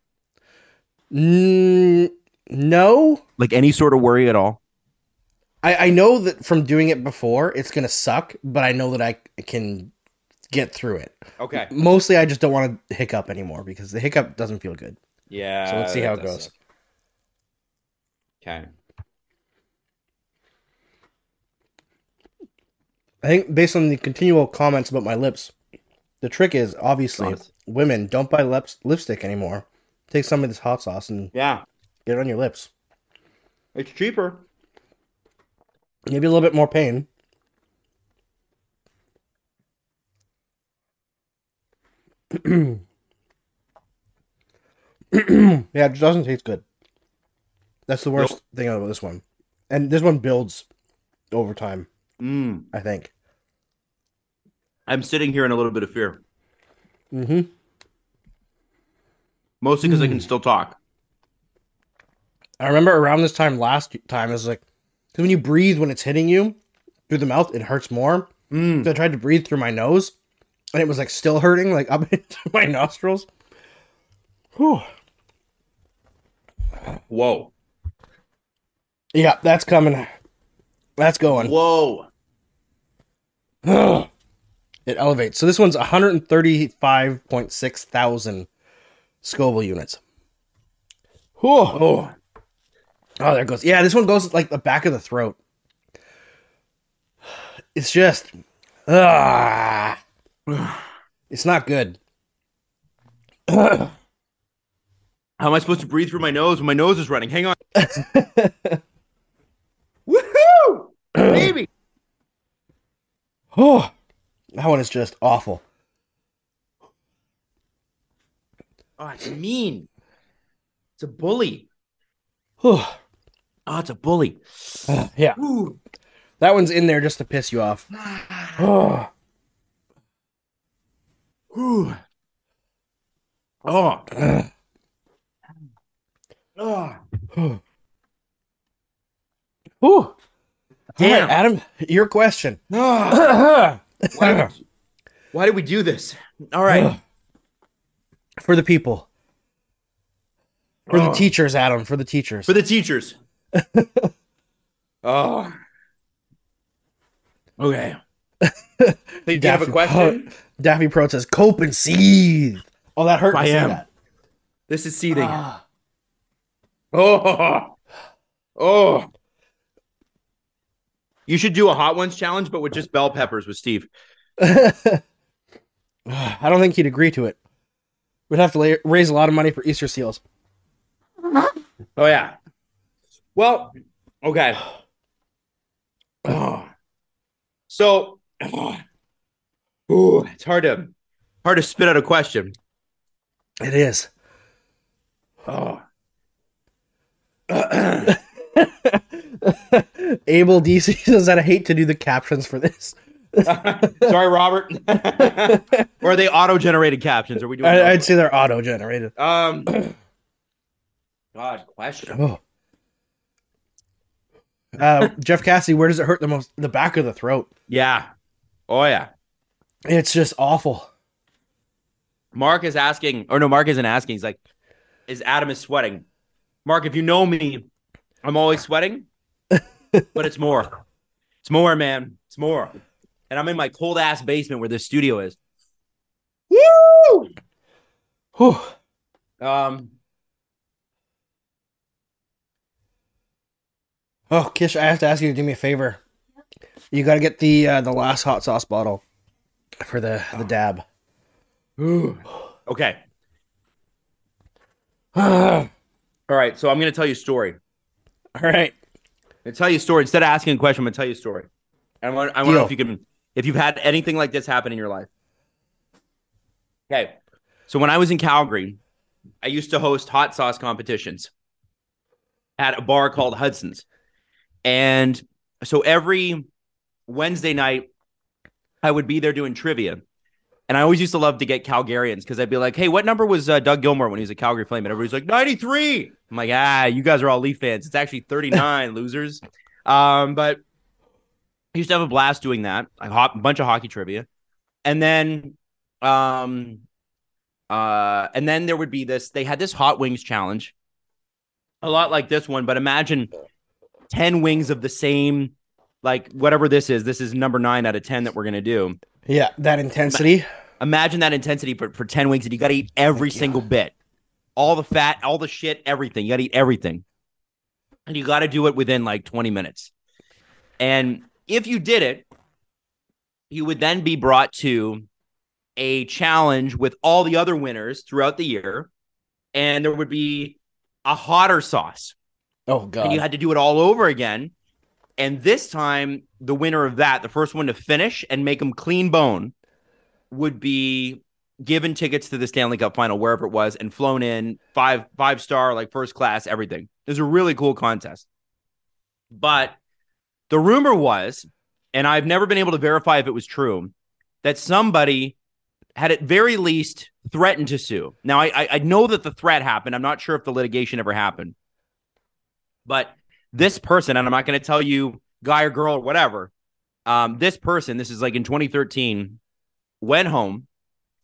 Mm, no. Like any sort of worry at all? I, I know that from doing it before, it's gonna suck, but I know that I can get through it. Okay. Mostly, I just don't want to hiccup anymore because the hiccup doesn't feel good. Yeah. So let's see how it goes. Suck. Okay. I think based on the continual comments about my lips, the trick is obviously women, don't buy lips- lipstick anymore. Take some of this hot sauce and Yeah, get it on your lips. it's cheaper. Maybe a little bit more pain. yeah, it doesn't taste good. That's the worst Nope. thing about this one. And this one builds over time, Mm. I think. I'm sitting here in a little bit of fear, Mm-hmm. mostly because I can still talk. I remember around this time last time, it was like, because when you breathe when it's hitting you through the mouth, it hurts more. Mm. So I tried to breathe through my nose, and it was like still hurting, like up into my nostrils. Whew. Whoa, Yeah, that's coming. That's going. whoa. It elevates. So this one's 135.6 thousand Scoville units. Whew. Oh, Oh, there it goes. Yeah, this one goes like the back of the throat. It's just, ah, it's not good. how am I supposed to breathe through my nose when my nose is running? Hang on. Woohoo! Baby. Oh, that one is just awful. Oh, it's mean. It's a bully. Whew. Oh, it's a bully. yeah, Ooh. that one's in there just to piss you off. Oh, Ooh. Oh. Oh. Whew. Damn. All right, Adam, your question. Why, did, why did we do this? All right. For the people. For the Oh. teachers, Adam. For the teachers. For the teachers. oh. Okay. Hey, do you have a Daffy- question? Daffy Pro says, cope and seethe. Oh, that hurt. to I say am. that. This is seething. Ah. Oh. Oh. You should do a hot ones challenge, but with just bell peppers with Steve. I don't think he'd agree to it. We'd have to la- raise a lot of money for Easter seals. Oh yeah. Well, okay. Oh. So, oh. Ooh, it's hard to hard to spit out a question. It is. Oh. Abel DC says that I hate to do the captions for this. Sorry, Robert. or are they auto-generated captions? Are we doing? I, I'd say they're auto generated. Um. God, question. Oh. Uh, Jeff Cassidy, where does it hurt the most? The back of the throat. Yeah. Oh yeah. It's just awful. Mark is asking, or no, Mark isn't asking. He's like, "Is Adam is sweating?" Mark, if you know me, I'm always sweating, but it's more. It's more, man. It's more. And I'm in my cold ass basement where this studio is. Woo! Whew. Um. Oh, Kish, I have to ask you to do me a favor. You got to get the uh, the last hot sauce bottle for the the dab. Okay. All All right. So I'm gonna tell you a story. right. I'm gonna tell you a story instead of asking a question. I'm gonna tell you a story. And I want I want to know if you can if you've had anything like this happen in your life. Okay. So when I was in Calgary, I used to host hot sauce competitions at a bar called Hudson's. And so every Wednesday night, I would be there doing trivia. And I always used to love to get Calgarians because I'd be like, hey, what number was uh, Doug Gilmour when he was a Calgary Flame? And everybody's like, 93. I'm like, ah, you guys are all Leaf fans. It's actually 39, losers. Um, but I used to have a blast doing that. I hop a bunch of hockey trivia. And then um uh and then there would be this they had this hot wings challenge. A lot like this one, but imagine 10 wings of the same like whatever this is. This is number 9 out of 10 that we're going to do. Yeah, that intensity. Imagine that intensity for, for 10 weeks and you got to eat every single bit. All the fat, all the shit, everything. You got to eat everything. And you got to do it within like 20 minutes. And if you did it, you would then be brought to a challenge with all the other winners throughout the year, and there would be a hotter sauce, Oh god. and you had to do it all over again. And this time, the winner of that, the first one to finish and make them clean bone, would be given tickets to the Stanley Cup final wherever it was and flown in five five star like first class everything. It was a really cool contest. But the rumor was, and I've never been able to verify if it was true, that somebody had at very least threatened to sue. Now I I, I know that the threat happened. I'm not sure if the litigation ever happened, but this person, and I'm not going to tell you guy or girl or whatever. Um, this person, this is like in 2013, went home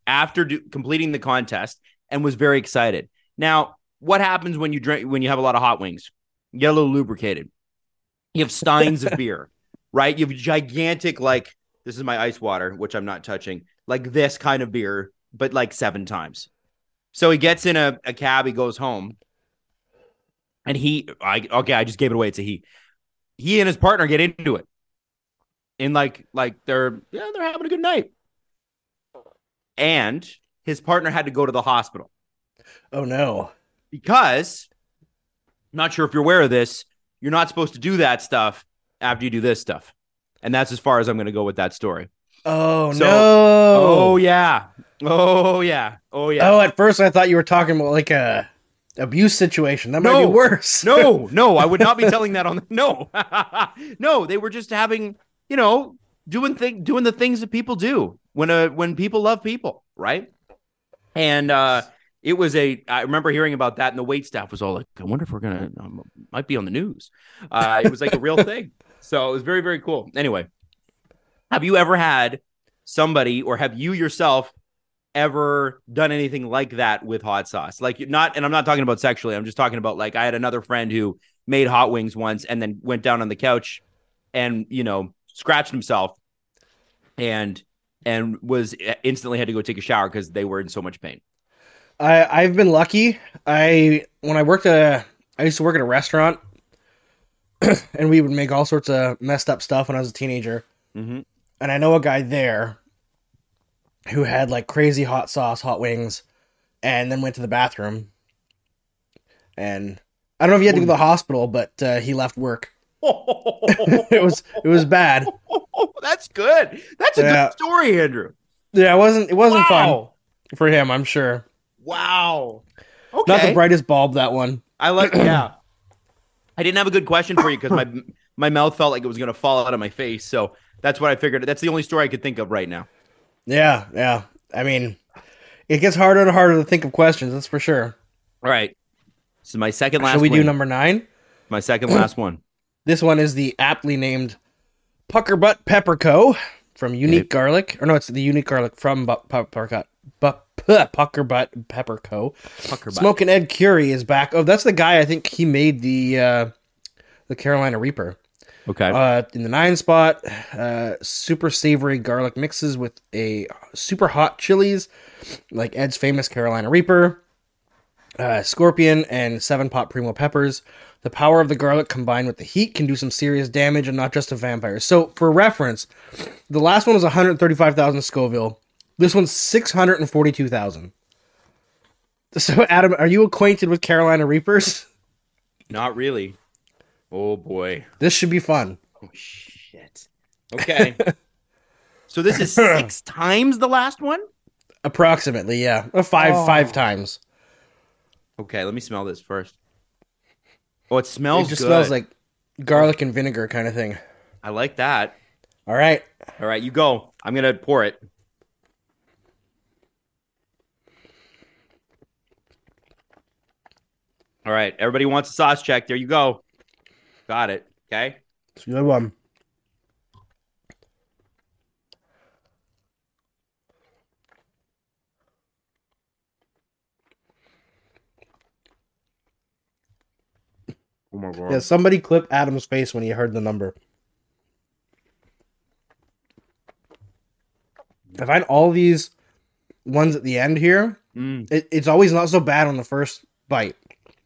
after do- completing the contest and was very excited. Now, what happens when you drink when you have a lot of hot wings? You get a little lubricated. You have steins of beer, right? You have gigantic like this is my ice water, which I'm not touching, like this kind of beer, but like seven times. So he gets in a, a cab, he goes home, and he I okay, I just gave it away. It's a he. He and his partner get into it. and like like they're yeah, they're having a good night. And his partner had to go to the hospital oh no. because I'm not sure if you're aware of this, you're not supposed to do that stuff after you do this stuff. And that's as far as I'm going to go with that story. Oh So- no. Oh, yeah. Oh yeah. Oh yeah. Oh, at first I thought you were talking about like a abuse situation. That might No. be worse. no, no, I would not be telling that on the no. no, they were just having, you know, doing thing doing the things that people do when uh when people love people, right? And uh it was a I remember hearing about that and the wait staff was all like, I wonder if we're gonna um, might be on the news. Uh it was like a real thing. So it was very, very cool. Anyway, have you ever had somebody or have you yourself ever done anything like that with hot sauce? Like not, and I'm not talking about sexually. I'm just talking about like I had another friend who made hot wings once and then went down on the couch and you know scratched himself and and was instantly had to go take a shower because they were in so much pain. I I've been lucky. I when I worked at a I used to work at a restaurant and we would make all sorts of messed up stuff when I was a teenager. Mm-hmm. And I know a guy there who had like crazy hot sauce, hot wings, and then went to the bathroom. And I don't know if he had to go to the hospital, but uh, he left work. it was it was bad. That's good. That's a Yeah. good story, Andrew. Yeah, it wasn't it wasn't fun for him, I'm sure. Wow. Okay. Not the brightest bulb that one. I like yeah. I didn't have a good question for you because my my mouth felt like it was gonna fall out of my face. So that's what I figured. That's the only story I could think of right now. Yeah, yeah. I mean, it gets harder and harder to think of questions. That's for sure. All right. So my second last Shall we do number nine? my second last one. This one is the aptly named Pucker Butt Pepper Co. from Unique. Garlic. Or no, it's the Unique Garlic from Bu- Pu- Pucker Butt Pepper Co. Pucker butt. Smoking Ed Currie is back. Oh, that's the guy. I think he made the uh, the Carolina Reaper. Okay. Uh, in the nine spot, uh, super savory garlic mixes with a super hot chilies, like Ed's famous Carolina Reaper, uh, scorpion, and seven pot primo peppers. The power of the garlic combined with the heat can do some serious damage and not just to vampires. So, for reference, the last one was 135,000 Scoville. This one's 642,000. So, Adam, are you acquainted with Carolina Reapers? Not really. Oh boy. This should be fun. Oh shit. Okay. so this is six times the last one? Approximately, yeah. Uh, Five Oh. five times. Okay, let me smell this first. Oh, it smells it just good. smells like garlic and vinegar kind of thing. I like that. All right. All right, you go. I'm gonna pour it. All right, everybody wants a sauce check. There you go. Got it. Okay. It's a good one. Oh my god. Yeah, somebody clip Adam's face when he heard the number. I find all these ones at the end here, Mm. it, it's always not so bad on the first bite.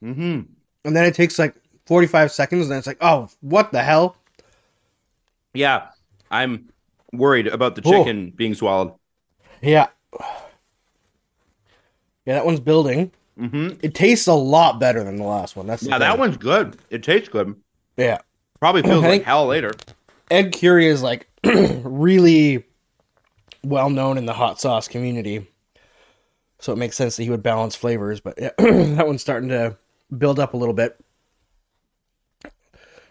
Hmm. And then it takes like 45 seconds, and then it's like, oh, what the hell? Yeah, I'm worried about the chicken being swallowed. Yeah. Yeah, that one's building. Mm-hmm. It tastes a lot better than the last one. That's Yeah, that one's good. It tastes good. Yeah, Probably feels like hell later. Ed Currie is like really well known in the hot sauce community, so it makes sense that he would balance flavors. But yeah, that one's starting to build up a little bit.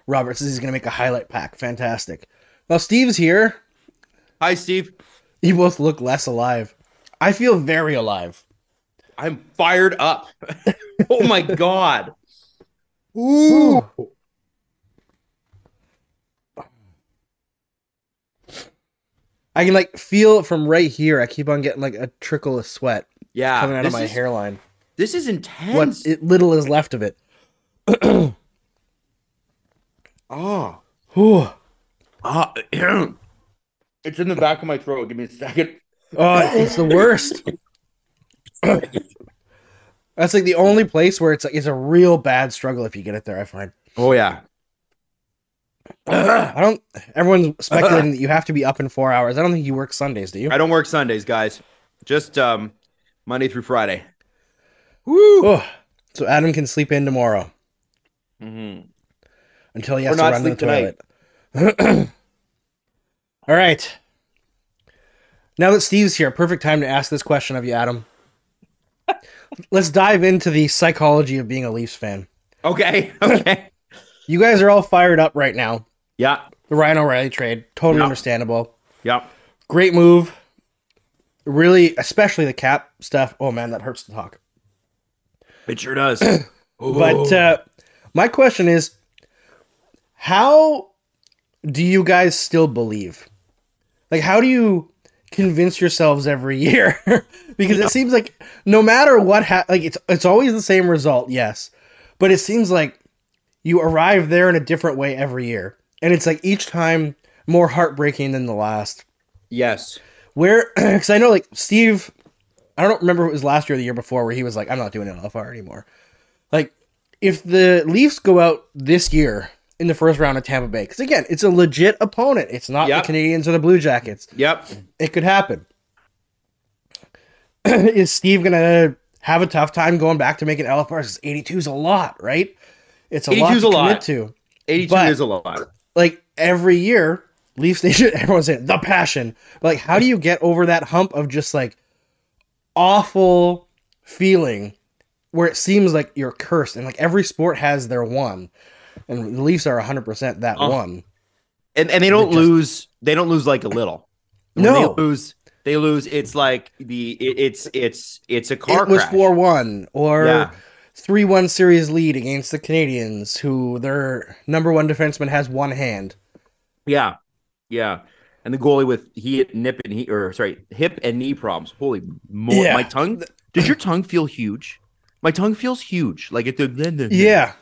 Robert says he's going to make a highlight pack. Fantastic. Well, Steve's here. Hi, Steve. You both look less alive. I feel very alive. I'm fired up. oh my god. Ooh. I can like feel it from right here. I keep on getting like a trickle of sweat Yeah. coming out of my is, hairline. This is What intense. it, little is left of it. oh. Whew. Ah, it's in the back of my throat. Give me a second. Oh, it's the worst. That's like the only place where it's like it's a real bad struggle if you get it there. I find. Oh yeah. I don't. Everyone's speculating that you have to be up in four hours. I don't think you work Sundays, do you? I don't work Sundays, guys. Just um Monday through Friday. Oh, so Adam can sleep in tomorrow Mm-hmm. Until he has Or to run to the toilet. All right. Now that Steve's here, perfect time to ask this question of you, Adam. Let's dive into the psychology of being a Leafs fan. Okay. Okay. You guys are all fired up right now. yeah. The Ryan O'Reilly trade, totally understandable. Yeah. Great move. Really, especially the cap stuff. Oh man, that hurts to talk. It sure does. But uh, my question is, how do you guys still believe? Like, how do you convince yourselves every year? because it seems like no matter what, ha- like it's it's always the same result. Yes, but it seems like you arrive there in a different way every year, and it's like each time more heartbreaking than the last. yes. Where, because I know like Steve, I don't remember if it was last year or the year before where he was like, I'm not doing LFR anymore. Like, if the Leafs go out this year in the first round of Tampa Bay, because again, it's a legit opponent. It's not Yep. the Canadiens or the Blue Jackets. Yep. It could happen. is Steve gonna have a tough time going back to making LFR? Because 82 is a lot, right? It's a lot 82 's to a commit lot. to. 82 But- is a lot. Like every year, Leafs Nation, everyone's saying the passion. But like, how do you get over that hump of just like awful feeling where it seems like you're cursed and like every sport has their one, and the Leafs are 100 percent that Uh, one. And and they don't just- lose they don't lose like a little. When No. they lose they lose it's like the it, it's it's it's a car it was crash. four one or Yeah. three one series lead against the Canadiens, who their number one defenseman has one hand. Yeah. Yeah. And the goalie with he nip and he or sorry, hip and knee problems. Holy mo- Yeah. my tongue did your tongue feel huge? My tongue feels huge. Like it the Yeah.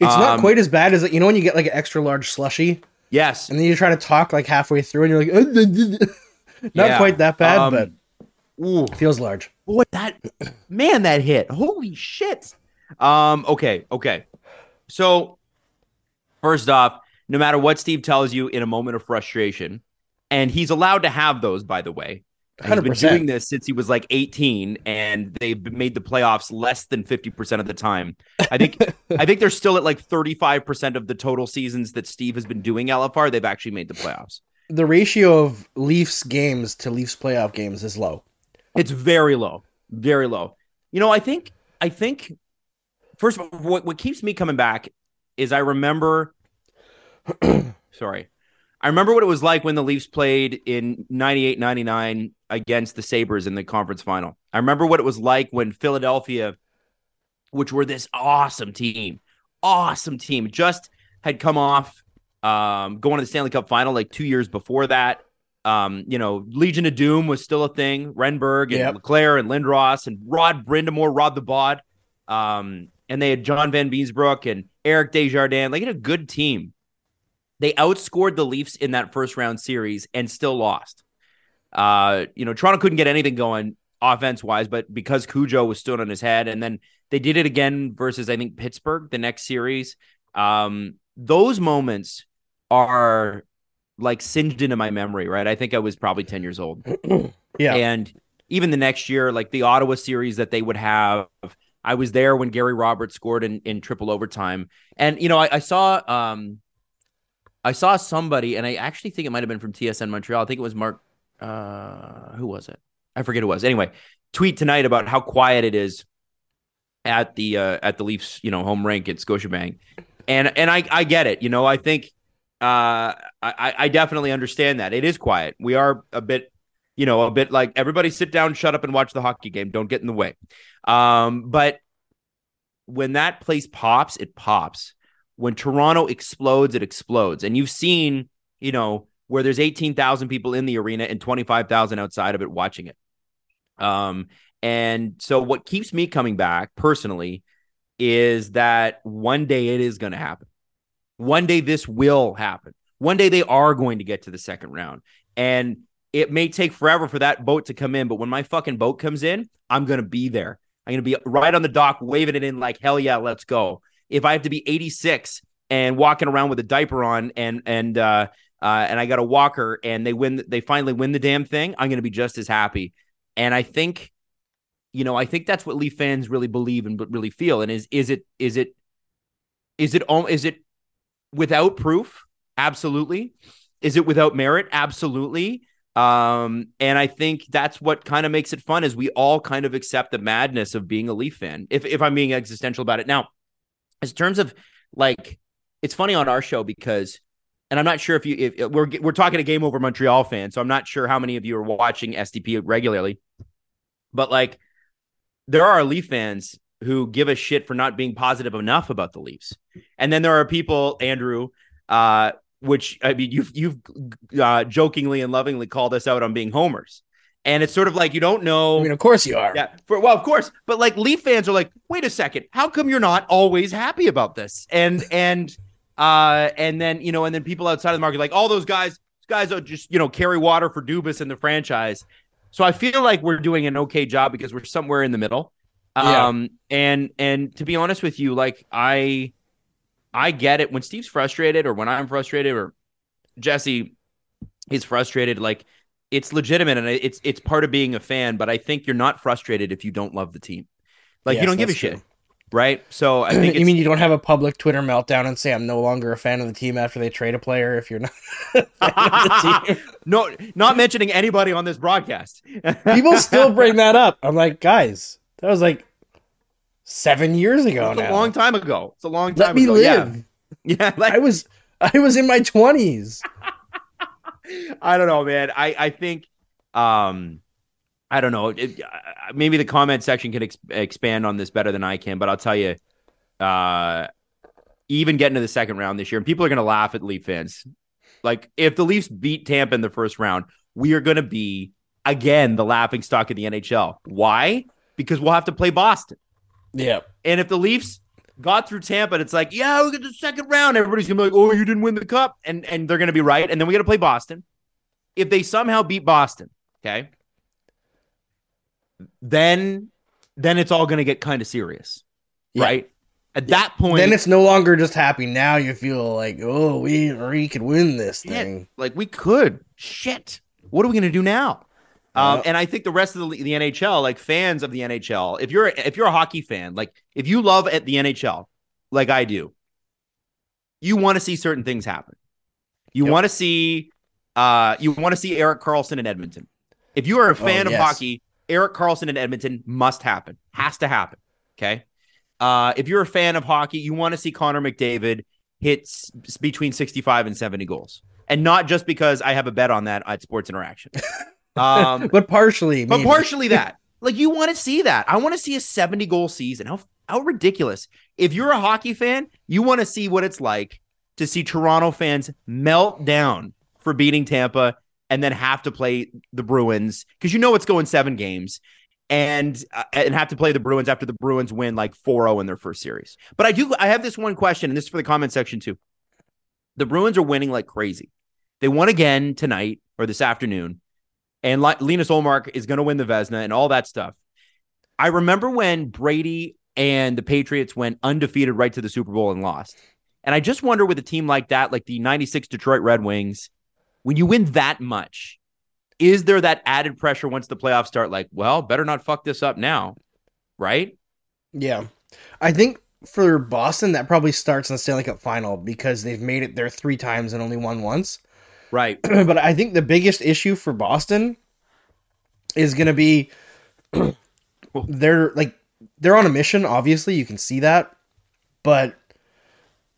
It's not Um, quite as bad as you know when you get like an extra large slushy Yes. and then you try to talk like halfway through and you're like, not Yeah. quite that bad, Um, but Ooh. feels large. Boy, that man, that hit. Holy shit. Um, okay, okay. So first off, no matter what Steve tells you in a moment of frustration, and he's allowed to have those, by the way. He's been 100%. doing this since he was like 18, and they've made the playoffs less than 50% of the time. I think I think they're still at like 35% of the total seasons that Steve has been doing LFR. They've actually made the playoffs. The ratio of Leafs games to Leafs playoff games is low. It's very low, very low. You know, I think, I think, first of all, what, what keeps me coming back is I remember, sorry, I remember what it was like when the Leafs played in 98 99 against the Sabres in the conference final. I remember what it was like when Philadelphia, which were this awesome team, awesome team, just had come off um, going to the Stanley Cup final like two years before that. Um, you know, Legion of Doom was still a thing. Renberg and Yep. LeClair and Lindros and Rod Brind'Amour, Rod the Bod. Um, and they had John Vanbiesbrouck and Eric Desjardins. Like, had a good team. They outscored the Leafs in that first round series and still lost. Uh, you know, Toronto couldn't get anything going offense wise, but because Cujo was stood on his head, and then they did it again versus I think Pittsburgh the next series. Um, those moments are like singed into my memory, right? I think I was probably 10 years old. Yeah. And even the next year, like the Ottawa series that they would have. I was there when Gary Roberts scored in, in triple overtime. And, you know, I, I saw um I saw somebody, and I actually think it might have been from TSN Montreal. I think it was Mark uh who was it? I forget who it was. Anyway, tweet tonight about how quiet it is at the uh at the Leafs, you know, home rink at Scotiabank. And and I I get it. You know, I think uh I, I definitely understand that. It is quiet. We are a bit you know, a bit like everybody sit down, shut up, and watch the hockey game. Don't get in the way. Um, but when that place pops, it pops. When Toronto explodes, it explodes. And you've seen, you know, where there's 18,000 people in the arena and 25,000 outside of it watching it. Um, and so what keeps me coming back personally is that one day it is going to happen. One day this will happen. One day they are going to get to the second round. And it may take forever for that boat to come in, but when my fucking boat comes in, I'm going to be there. I'm going to be right on the dock, waving it in like, hell yeah, let's go. If I have to be 86 and walking around with a diaper on and, and, uh, uh, and I got a walker and they win, they finally win the damn thing, I'm going to be just as happy. And I think, you know, I think that's what Leaf fans really believe and but really feel. And is, is it, is it, is it, is it without proof? Absolutely. Is it without merit? Absolutely. Um, and I think that's what kind of makes it fun is we all kind of accept the madness of being a Leaf fan. If if I'm being existential about it. Now, in terms of like it's funny on our show because and I'm not sure if you if we're we're talking to Game Over Montreal fans, so I'm not sure how many of you are watching SDP regularly. But like there are Leaf fans who give a shit for not being positive enough about the Leafs. And then there are people, Andrew, uh, which I mean, you've you've uh, jokingly and lovingly called us out on being homers, and it's sort of like you don't know. I mean, of course you are. Yeah, for, well, of course, but like Leaf fans are like, wait a second, how come you're not always happy about this? And and uh and then you know, and then people outside of the market like all those guys, guys are just you know carry water for Dubas in the franchise. So I feel like we're doing an okay job because we're somewhere in the middle. Yeah. Um and and to be honest with you, like I I get it when Steve's frustrated or when I'm frustrated or Jesse is frustrated. Like it's legitimate and it's it's part of being a fan. But I think you're not frustrated if you don't love the team. Like yes, you don't give a true. Right? So I think you mean you don't have a public Twitter meltdown and say I'm no longer a fan of the team after they trade a player if you're not. no, not mentioning anybody on this broadcast. People still bring that up. I'm like, guys, that was like seven years ago. It's now. a long time ago. It's a long time. Let me ago. live. Yeah, yeah like... I was I was in my twenties. I don't know, man. I I think um I don't know. It, maybe the comment section can ex- expand on this better than I can, but I'll tell you, uh, even getting to the second round this year, and people are going to laugh at Leaf fans. Like, if the Leafs beat Tampa in the first round, we are going to be again the laughing stock of the NHL. Why? Because we'll have to play Boston. Yeah. And if the Leafs got through Tampa, and it's like, yeah, we get the second round. Everybody's gonna be like, oh, you didn't win the cup, and and they're gonna be right. And then we got to play Boston. If they somehow beat Boston, okay, then then it's all gonna get kind of serious, yeah. right? At yeah. that point, then it's no longer just happy. Now you feel like, oh, we we could win this thing. like we could. Shit, what are we gonna do now? Um, and I think the rest of the, the NHL, like fans of the NHL, if you're if you're a hockey fan, like if you love at the NHL, like I do, you want to see certain things happen. You yep. want to see, uh, you want to see Erik Karlsson in Edmonton. If you are a oh, fan oh, yes. of hockey, Erik Karlsson in Edmonton must happen, has to happen. Okay. Uh, if you're a fan of hockey, you want to see Connor McDavid hits between 65 and 70 goals, and not just because I have a bet on that at Sports Interaction. Um, but partially, but maybe. partially that. Like you want to see that. I want to see a 70 goal season. How how ridiculous. If you're a hockey fan, you want to see what it's like to see Toronto fans melt down for beating Tampa and then have to play the Bruins because you know it's going 7 games and uh, and have to play the Bruins after the Bruins win like 4-0 in their first series. But I do I have this one question and this is for the comment section too. The Bruins are winning like crazy. They won again tonight or this afternoon and Linus Ullmark is going to win the Vezina and all that stuff. I remember when Brady and the Patriots went undefeated right to the Super Bowl and lost. And I just wonder with a team like that, like the 96 Detroit Red Wings, when you win that much, is there that added pressure once the playoffs start? Like, well, better not fuck this up now, right? Yeah. I think for Boston, that probably starts in the Stanley Cup final because they've made it there three times and only won once. Right. but I think the biggest issue for Boston is going to be they're like they're on a mission. Obviously, you can see that, but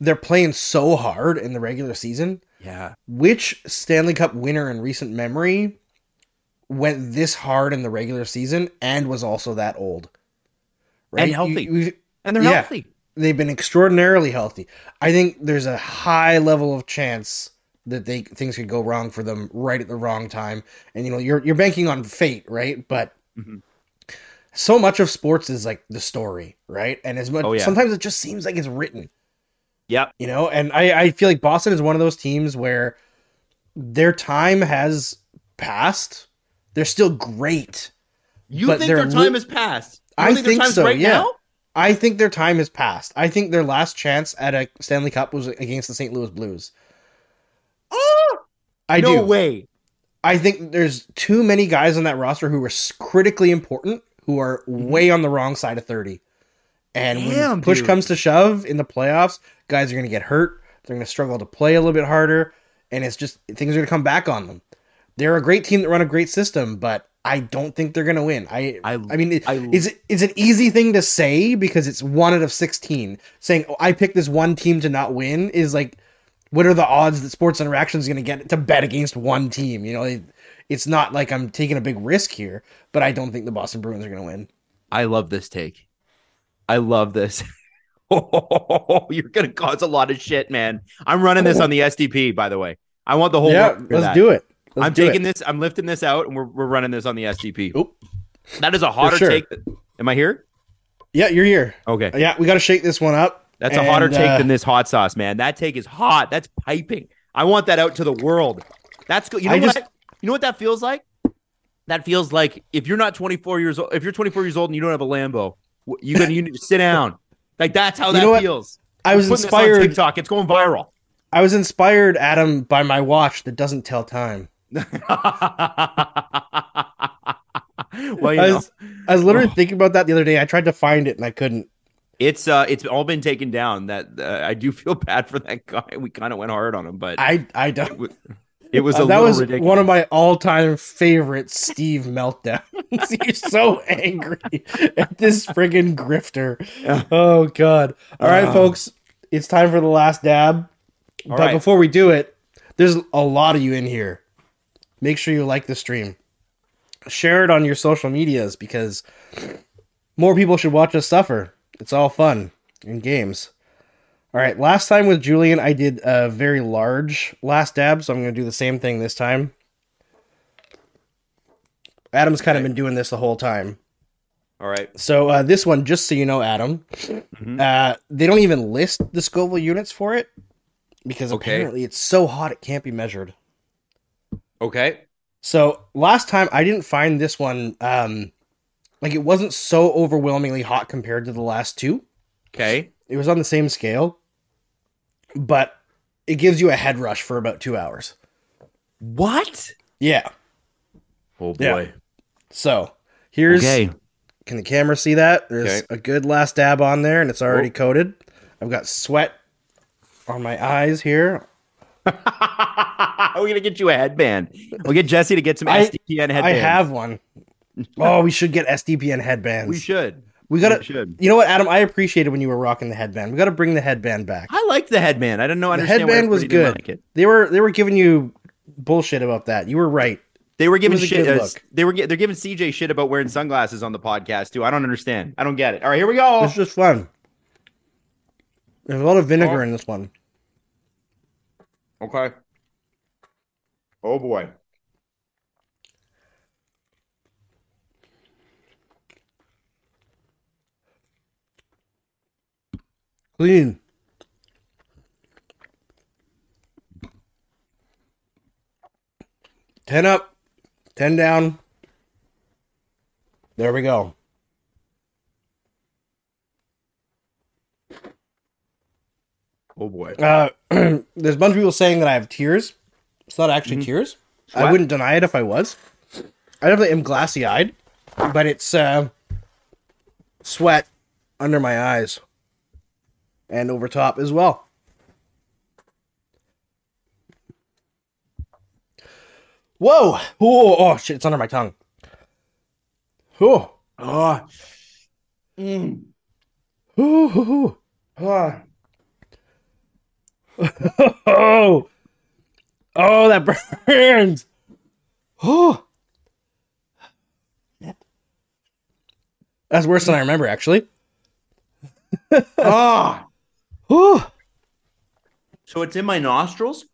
they're playing so hard in the regular season. Yeah. Which Stanley Cup winner in recent memory went this hard in the regular season and was also that old? Right? And healthy. You- And they're Yeah. healthy. they've been extraordinarily healthy. I think there's a high level of chance that they things could go wrong for them right at the wrong time. And you know, you're you're banking on fate, right? But Mhm. so much of sports is like the story, right? And as much Oh, yeah. sometimes it just seems like it's written, Yep. you know. And I I feel like Boston is one of those teams where their time has passed. They're still great. You think their time li- has passed? You I don't think so, Right yeah. now? I think their time has passed. I think their last chance at a Stanley Cup was against the St. Louis Blues. Oh, I no do. way. I think there's too many guys on that roster who are critically important who are way on the wrong side of 30. And Mm-hmm. Damn, when push dude. comes to shove in the playoffs, guys are going to get hurt. They're going to struggle to play a little bit harder. And it's just things are going to come back on them. They're a great team that run a great system, but I don't think they're going to win. I, I- I, mean, it, I- it's, it's an easy thing to say because it's one out of 16. Saying, oh, I picked this one team to not win is like, what are the odds that Sports Interaction is going to get to bet against one team? You know, it, it's not like I'm taking a big risk here, but I don't think the Boston Bruins are going to win. I love this take. I love this. You're gonna cause a lot of shit, man. I'm running this on the SDP, by the way. I want the whole. yeah, let's that. do it. Let's I'm do taking it. this. I'm lifting this out, and we're, we're running this on the SDP. Oop. That is a hotter sure. take. That, am I here? Yeah, you're here. Okay, Yeah, we got to shake this one up. that's a hotter take uh, than this hot sauce, man. That take is hot. That's piping. I want that out to the world. That's good. You know I what? just- you know what that feels like? That feels like if you're not 24 years old, if you're 24 years old and you don't have a Lambo, you gonna you need to sit down. Like that's how You that feels. I was Putting this on inspired. TikTok. It's going viral. I was inspired, Adam, by my watch that doesn't tell time. well, you I know, was, I was literally Oh. thinking about that the other day. I tried to find it and I couldn't. it's uh, it's all been taken down. That uh, I do feel bad for that guy. We kind of went hard on him, but I I don't. It was a Uh, that little was ridiculous. one of my all-time favorite Steve meltdowns. He's so angry at this friggin' grifter. Oh god! All right, Uh. folks, it's time for the last dab. But right. before we do it, there's a lot of you in here. Make sure you like the stream, share it on your social medias because more people should watch us suffer. It's all fun in games. All right, last time with Julian, I did a very large last dab, so I'm going to do the same thing this time. Adam's kind of been doing this the whole time. All right. So uh, this one, just so you know, Adam, Mhm. uh, they don't even list the Scoville units for it because Okay. apparently it's so hot it can't be measured. Okay. So last time I didn't find this one um, like it wasn't so overwhelmingly hot compared to the last two. Okay. It was on the same scale, but it gives you a head rush for about two hours. What? Yeah. Oh Yeah. boy. So here's Okay. can the camera see that? There's Okay. a good last dab on there, and it's already Oh. coated. I've got sweat on my eyes here. We're gonna get you a headband. We'll get Jesse to get some I- SDPN headbands. I have one. Oh, we should get SDPN headbands. We should. We gotta. We should. You know what, Adam? I appreciated when you were rocking the headband. We got to bring the headband back. I liked the headband. I didn't know. The understand why headband was good. like it. They were they were giving you bullshit about that. You were right. They were giving shit. uh, they were. They're giving CJ shit about wearing sunglasses on the podcast too. I don't understand. I don't get it. All right, here we go. It's just fun. There's a lot of vinegar Oh. in this one. Okay. Oh boy. Clean. Ten up, ten down. There we go. Oh boy. Uh, there's a bunch of people saying that I have tears. It's not actually Mhm. tears. I wouldn't deny it if I was. I definitely am glassy eyed, but it's uh, sweat under my eyes and over top as well. Whoa! Oh, oh shit! It's under my tongue. Oh, Oh. Mm. oh, Oh. oh, oh, that burns. Oh, that's worse than I remember, actually. oh. So it's in my nostrils?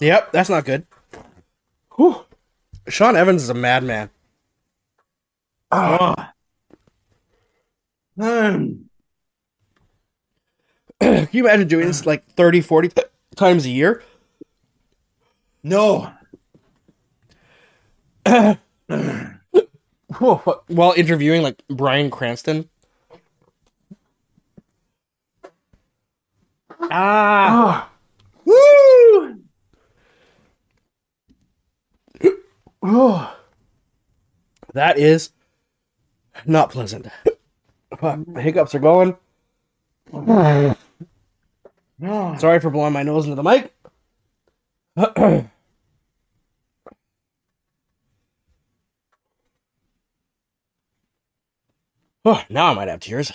yep, that's not good. Whew. Sean Evans is a madman. Mm. Can you imagine doing this like 30, 40 times a year? No. While interviewing like Bryan Cranston. Ah. Woo. Oh, that is not pleasant. The hiccups are going. Sorry for blowing my nose into the mic. oh, now I might have tears.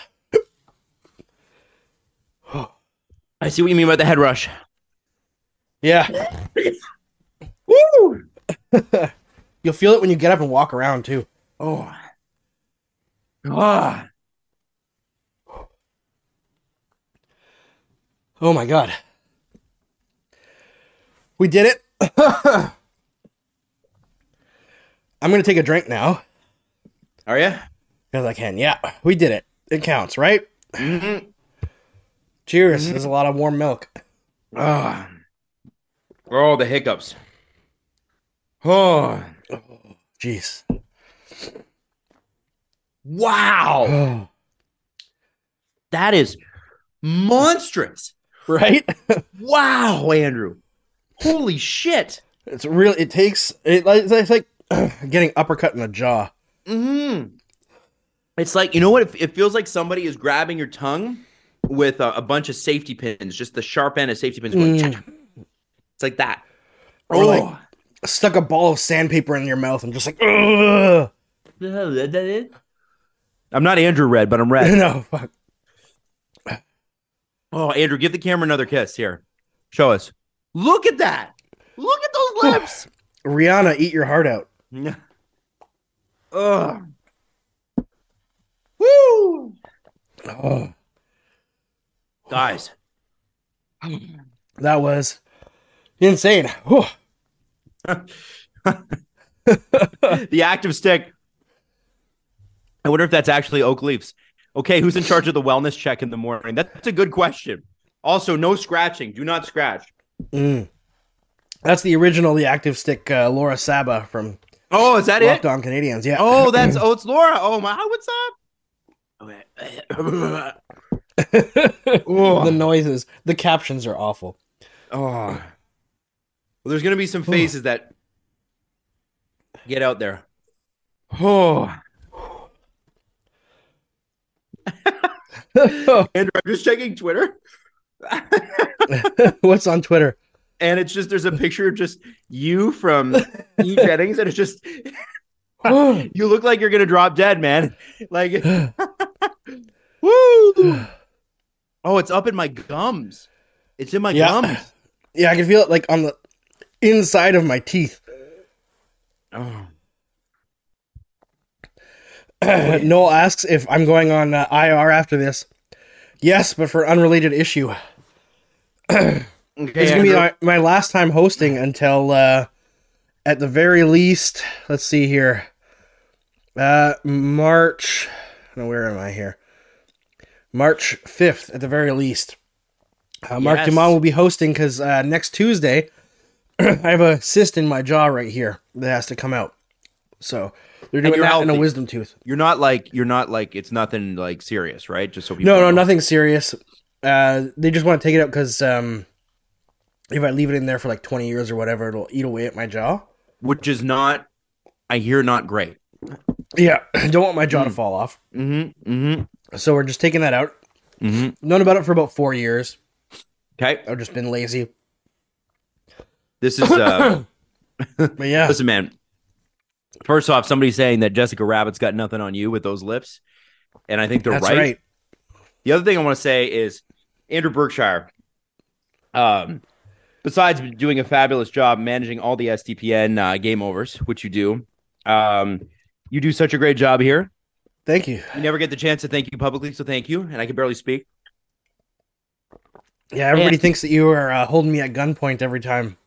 I see what you mean by the head rush. Yeah, Woo. you'll feel it when you get up and walk around too. Oh. Ah. Oh my god. We did it. I'm gonna take a drink now Are you? because I can. Yeah, we did it. It counts, right? Mm-hmm. Cheers. There's a lot of warm milk. Ah. Oh, the hiccups. Oh. Jeez. Wow. Oh. That is monstrous. right? Wow, Andrew. Holy shit. it's really. It takes, it, it's like getting uppercut in the jaw. Mm-hmm. It's like, you know what? It, it feels like somebody is grabbing your tongue with a, a bunch of safety pins, just the sharp end of safety pins. Going, Mm. It's like that. Or Oh. like stuck a ball of sandpaper in your mouth and just like. Ugh. I'm not Andrew Red, but I'm red. no, fuck. Oh, Andrew, give the camera another kiss. Here, show us. Look at that. Look at those lips. Rihanna, eat your heart out. Ugh. Woo! Oh, Guys, that was insane. The active stick. I wonder if that's actually Oak Leafs. Okay, who's in charge of the wellness check in the morning? That's a good question. Also, no scratching. Do not scratch. Mm. That's the original, the active stick, uh, Laura Saba from Oh, is that Locked it? On Canadiens. Yeah. Oh, that's oh, it's Laura. Oh my, what's up? Okay. oh. the noises, the captions are awful. Oh. Well, there's gonna be some faces that get out there. Oh. Andrew, I'm just checking Twitter. What's on Twitter? and it's just there's a picture of just you from E Jennings, and it's just you look like you're gonna drop dead, man. Like woo. Oh, it's up in my gums. It's in my Yeah. gums. yeah, I can feel it like on the inside of my teeth. Oh. Noel asks if I'm going on uh, IR after this. Yes, but for an unrelated issue. Okay, It's gonna be my, my last time hosting until, uh, at the very least, let's see here, uh, March. No, where am I here? March fifth, at the very least. Uh, Mark Yes. Dumont will be hosting because uh, next Tuesday, I have a cyst in my jaw right here that has to come out. So they're doing that in a wisdom tooth. You're not like you're not like it's nothing like serious, right? Just so people No, no, know. nothing serious. Uh, they just want to take it out because um, if I leave it in there for like twenty years or whatever, it'll eat away at my jaw. Which is not I hear not great. Yeah, don't want my jaw Hmm. to fall off. Mm-hmm. Mm-hmm. So we're just taking that out. Mm-hmm. Known about it for about four years. Okay. I've just been lazy. This is uh But yeah, listen, man. First off, somebody saying that Jessica Rabbit's got nothing on you with those lips. And I think they're that's right. right. The other thing I want to say is Andrew Berkshire, um, besides doing a fabulous job managing all the SDPN uh, game overs, which you do, um, you do such a great job here. Thank you. You never get the chance to thank you publicly, so thank you. And I can barely speak. Yeah, everybody And- thinks that you are uh, holding me at gunpoint every time.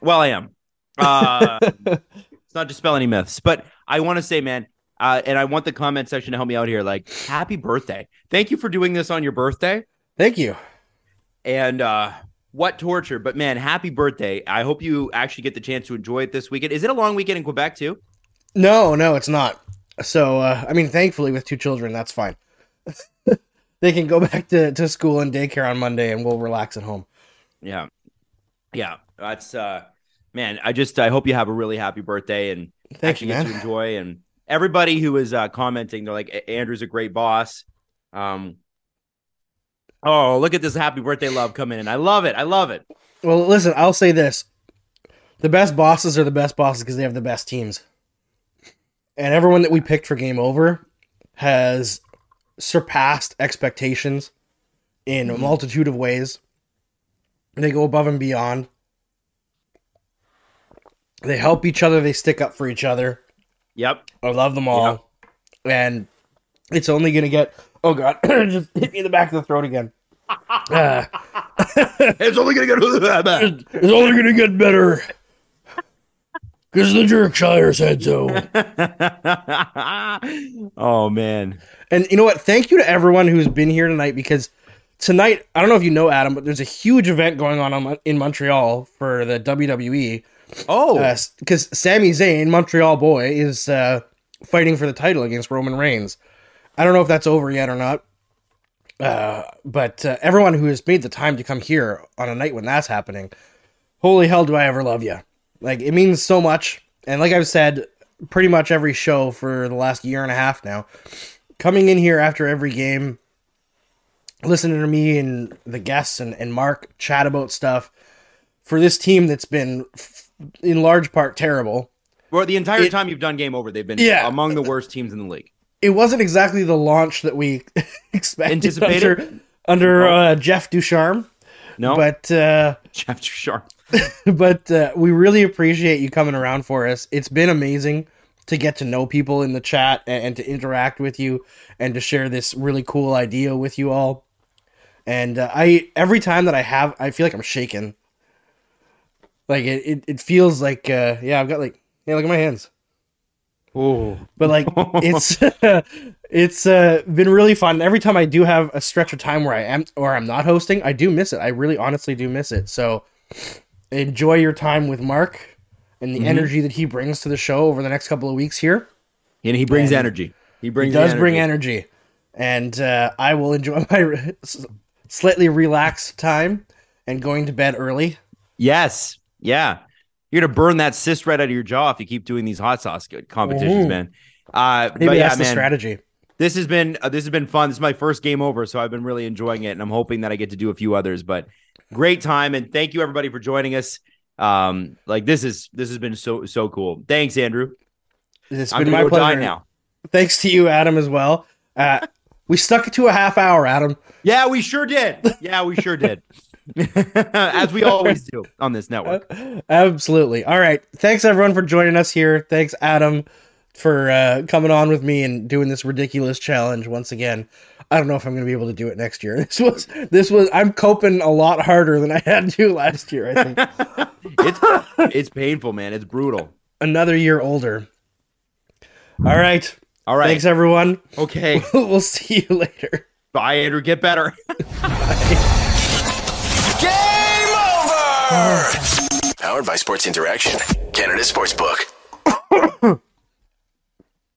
Well, I am. Uh, it's not to dispel any myths, but I want to say, man, uh, and I want the comment section to help me out here. Like, happy birthday! Thank you for doing this on your birthday. Thank you. And uh, what torture! But man, happy birthday! I hope you actually get the chance to enjoy it this weekend. Is it a long weekend in Quebec too? No, no, it's not. So, uh, I mean, thankfully, with two children, that's fine. they can go back to, to school and daycare on Monday, and we'll relax at home. Yeah, yeah. That's uh, man. I just I hope you have a really happy birthday and Thank actually you, get man. to enjoy. And everybody who is uh, commenting, they're like, Andrew's a great boss. Um, oh, look at this happy birthday love coming in. I love it. I love it. Well, listen, I'll say this: the best bosses are the best bosses because they have the best teams, and everyone that we picked for Game Over has surpassed expectations in a multitude of ways. They go above and beyond. They help each other. They stick up for each other. Yep. I love them all, and it's only gonna get. Oh god, just hit me in the back of the throat again. Uh, It's only gonna get it's only gonna get better. Because the Jerkshire said so. oh man. And you know what? Thank you to everyone who's been here tonight because tonight, I don't know if you know, Adam, but there's a huge event going on on- in Montreal for the WWE. Oh, Because Sami Zayn, Montreal boy, is uh, fighting for the title against Roman Reigns. I don't know if that's over yet or not. Uh, but uh, everyone who has made the time to come here on a night when that's happening, holy hell, do I ever love you! Like it means so much. And like I've said, pretty much every show for the last year and a half now, coming in here after every game, listening to me and the guests and, and Mark chat about stuff for this team that's been f- in large part terrible. well, the entire it- time you've done game over, they've been Yeah. among the worst teams in the league. It wasn't exactly the launch that we expected Anticipated? under, under uh, Jeff Ducharme, No, but uh, Jeff Sharp. but uh, we really appreciate you coming around for us. It's been amazing to get to know people in the chat and, and to interact with you and to share this really cool idea with you all. And uh, I every time that I have, I feel like I'm shaking. Like it, it, it feels like uh, yeah, I've got like yeah, look at my hands. Oh, But like it's it's uh, been really fun. Every time I do have a stretch of time where I am or I'm not hosting, I do miss it. I really honestly do miss it. So enjoy your time with Mark and the energy that he brings to the show over the next couple of weeks here. and he brings And energy. He brings. He does the bring energy, and uh, I will enjoy my re- slightly relaxed time and going to bed early. Yes. Yeah. You're gonna burn that cyst right out of your jaw if you keep doing these hot sauce competitions, Mhm. man. Uh, Maybe but yeah, that's the man, strategy. This has been uh, this has been fun. This is my first game over, so I've been really enjoying it, and I'm hoping that I get to do a few others. But great time, and thank you everybody for joining us. Um, like this is this has been so so cool. Thanks, Andrew. It's been my go pleasure. now. Thanks to you, Adam, as well. Uh, we stuck it to a half hour, Adam. Yeah, we sure did. Yeah, we sure did. As we always do on this network. Absolutely. All right. Thanks everyone for joining us here. Thanks Adam for uh, coming on with me and doing this ridiculous challenge once again. I don't know if I'm going to be able to do it next year. This was this was I'm coping a lot harder than I had to last year. I think It's it's painful, man. It's brutal. another year older. All right. All right. Thanks everyone. Okay. we'll see you later. Bye, Andrew. Get better. Game over! Powered by Sports Interaction, Canada Sportsbook.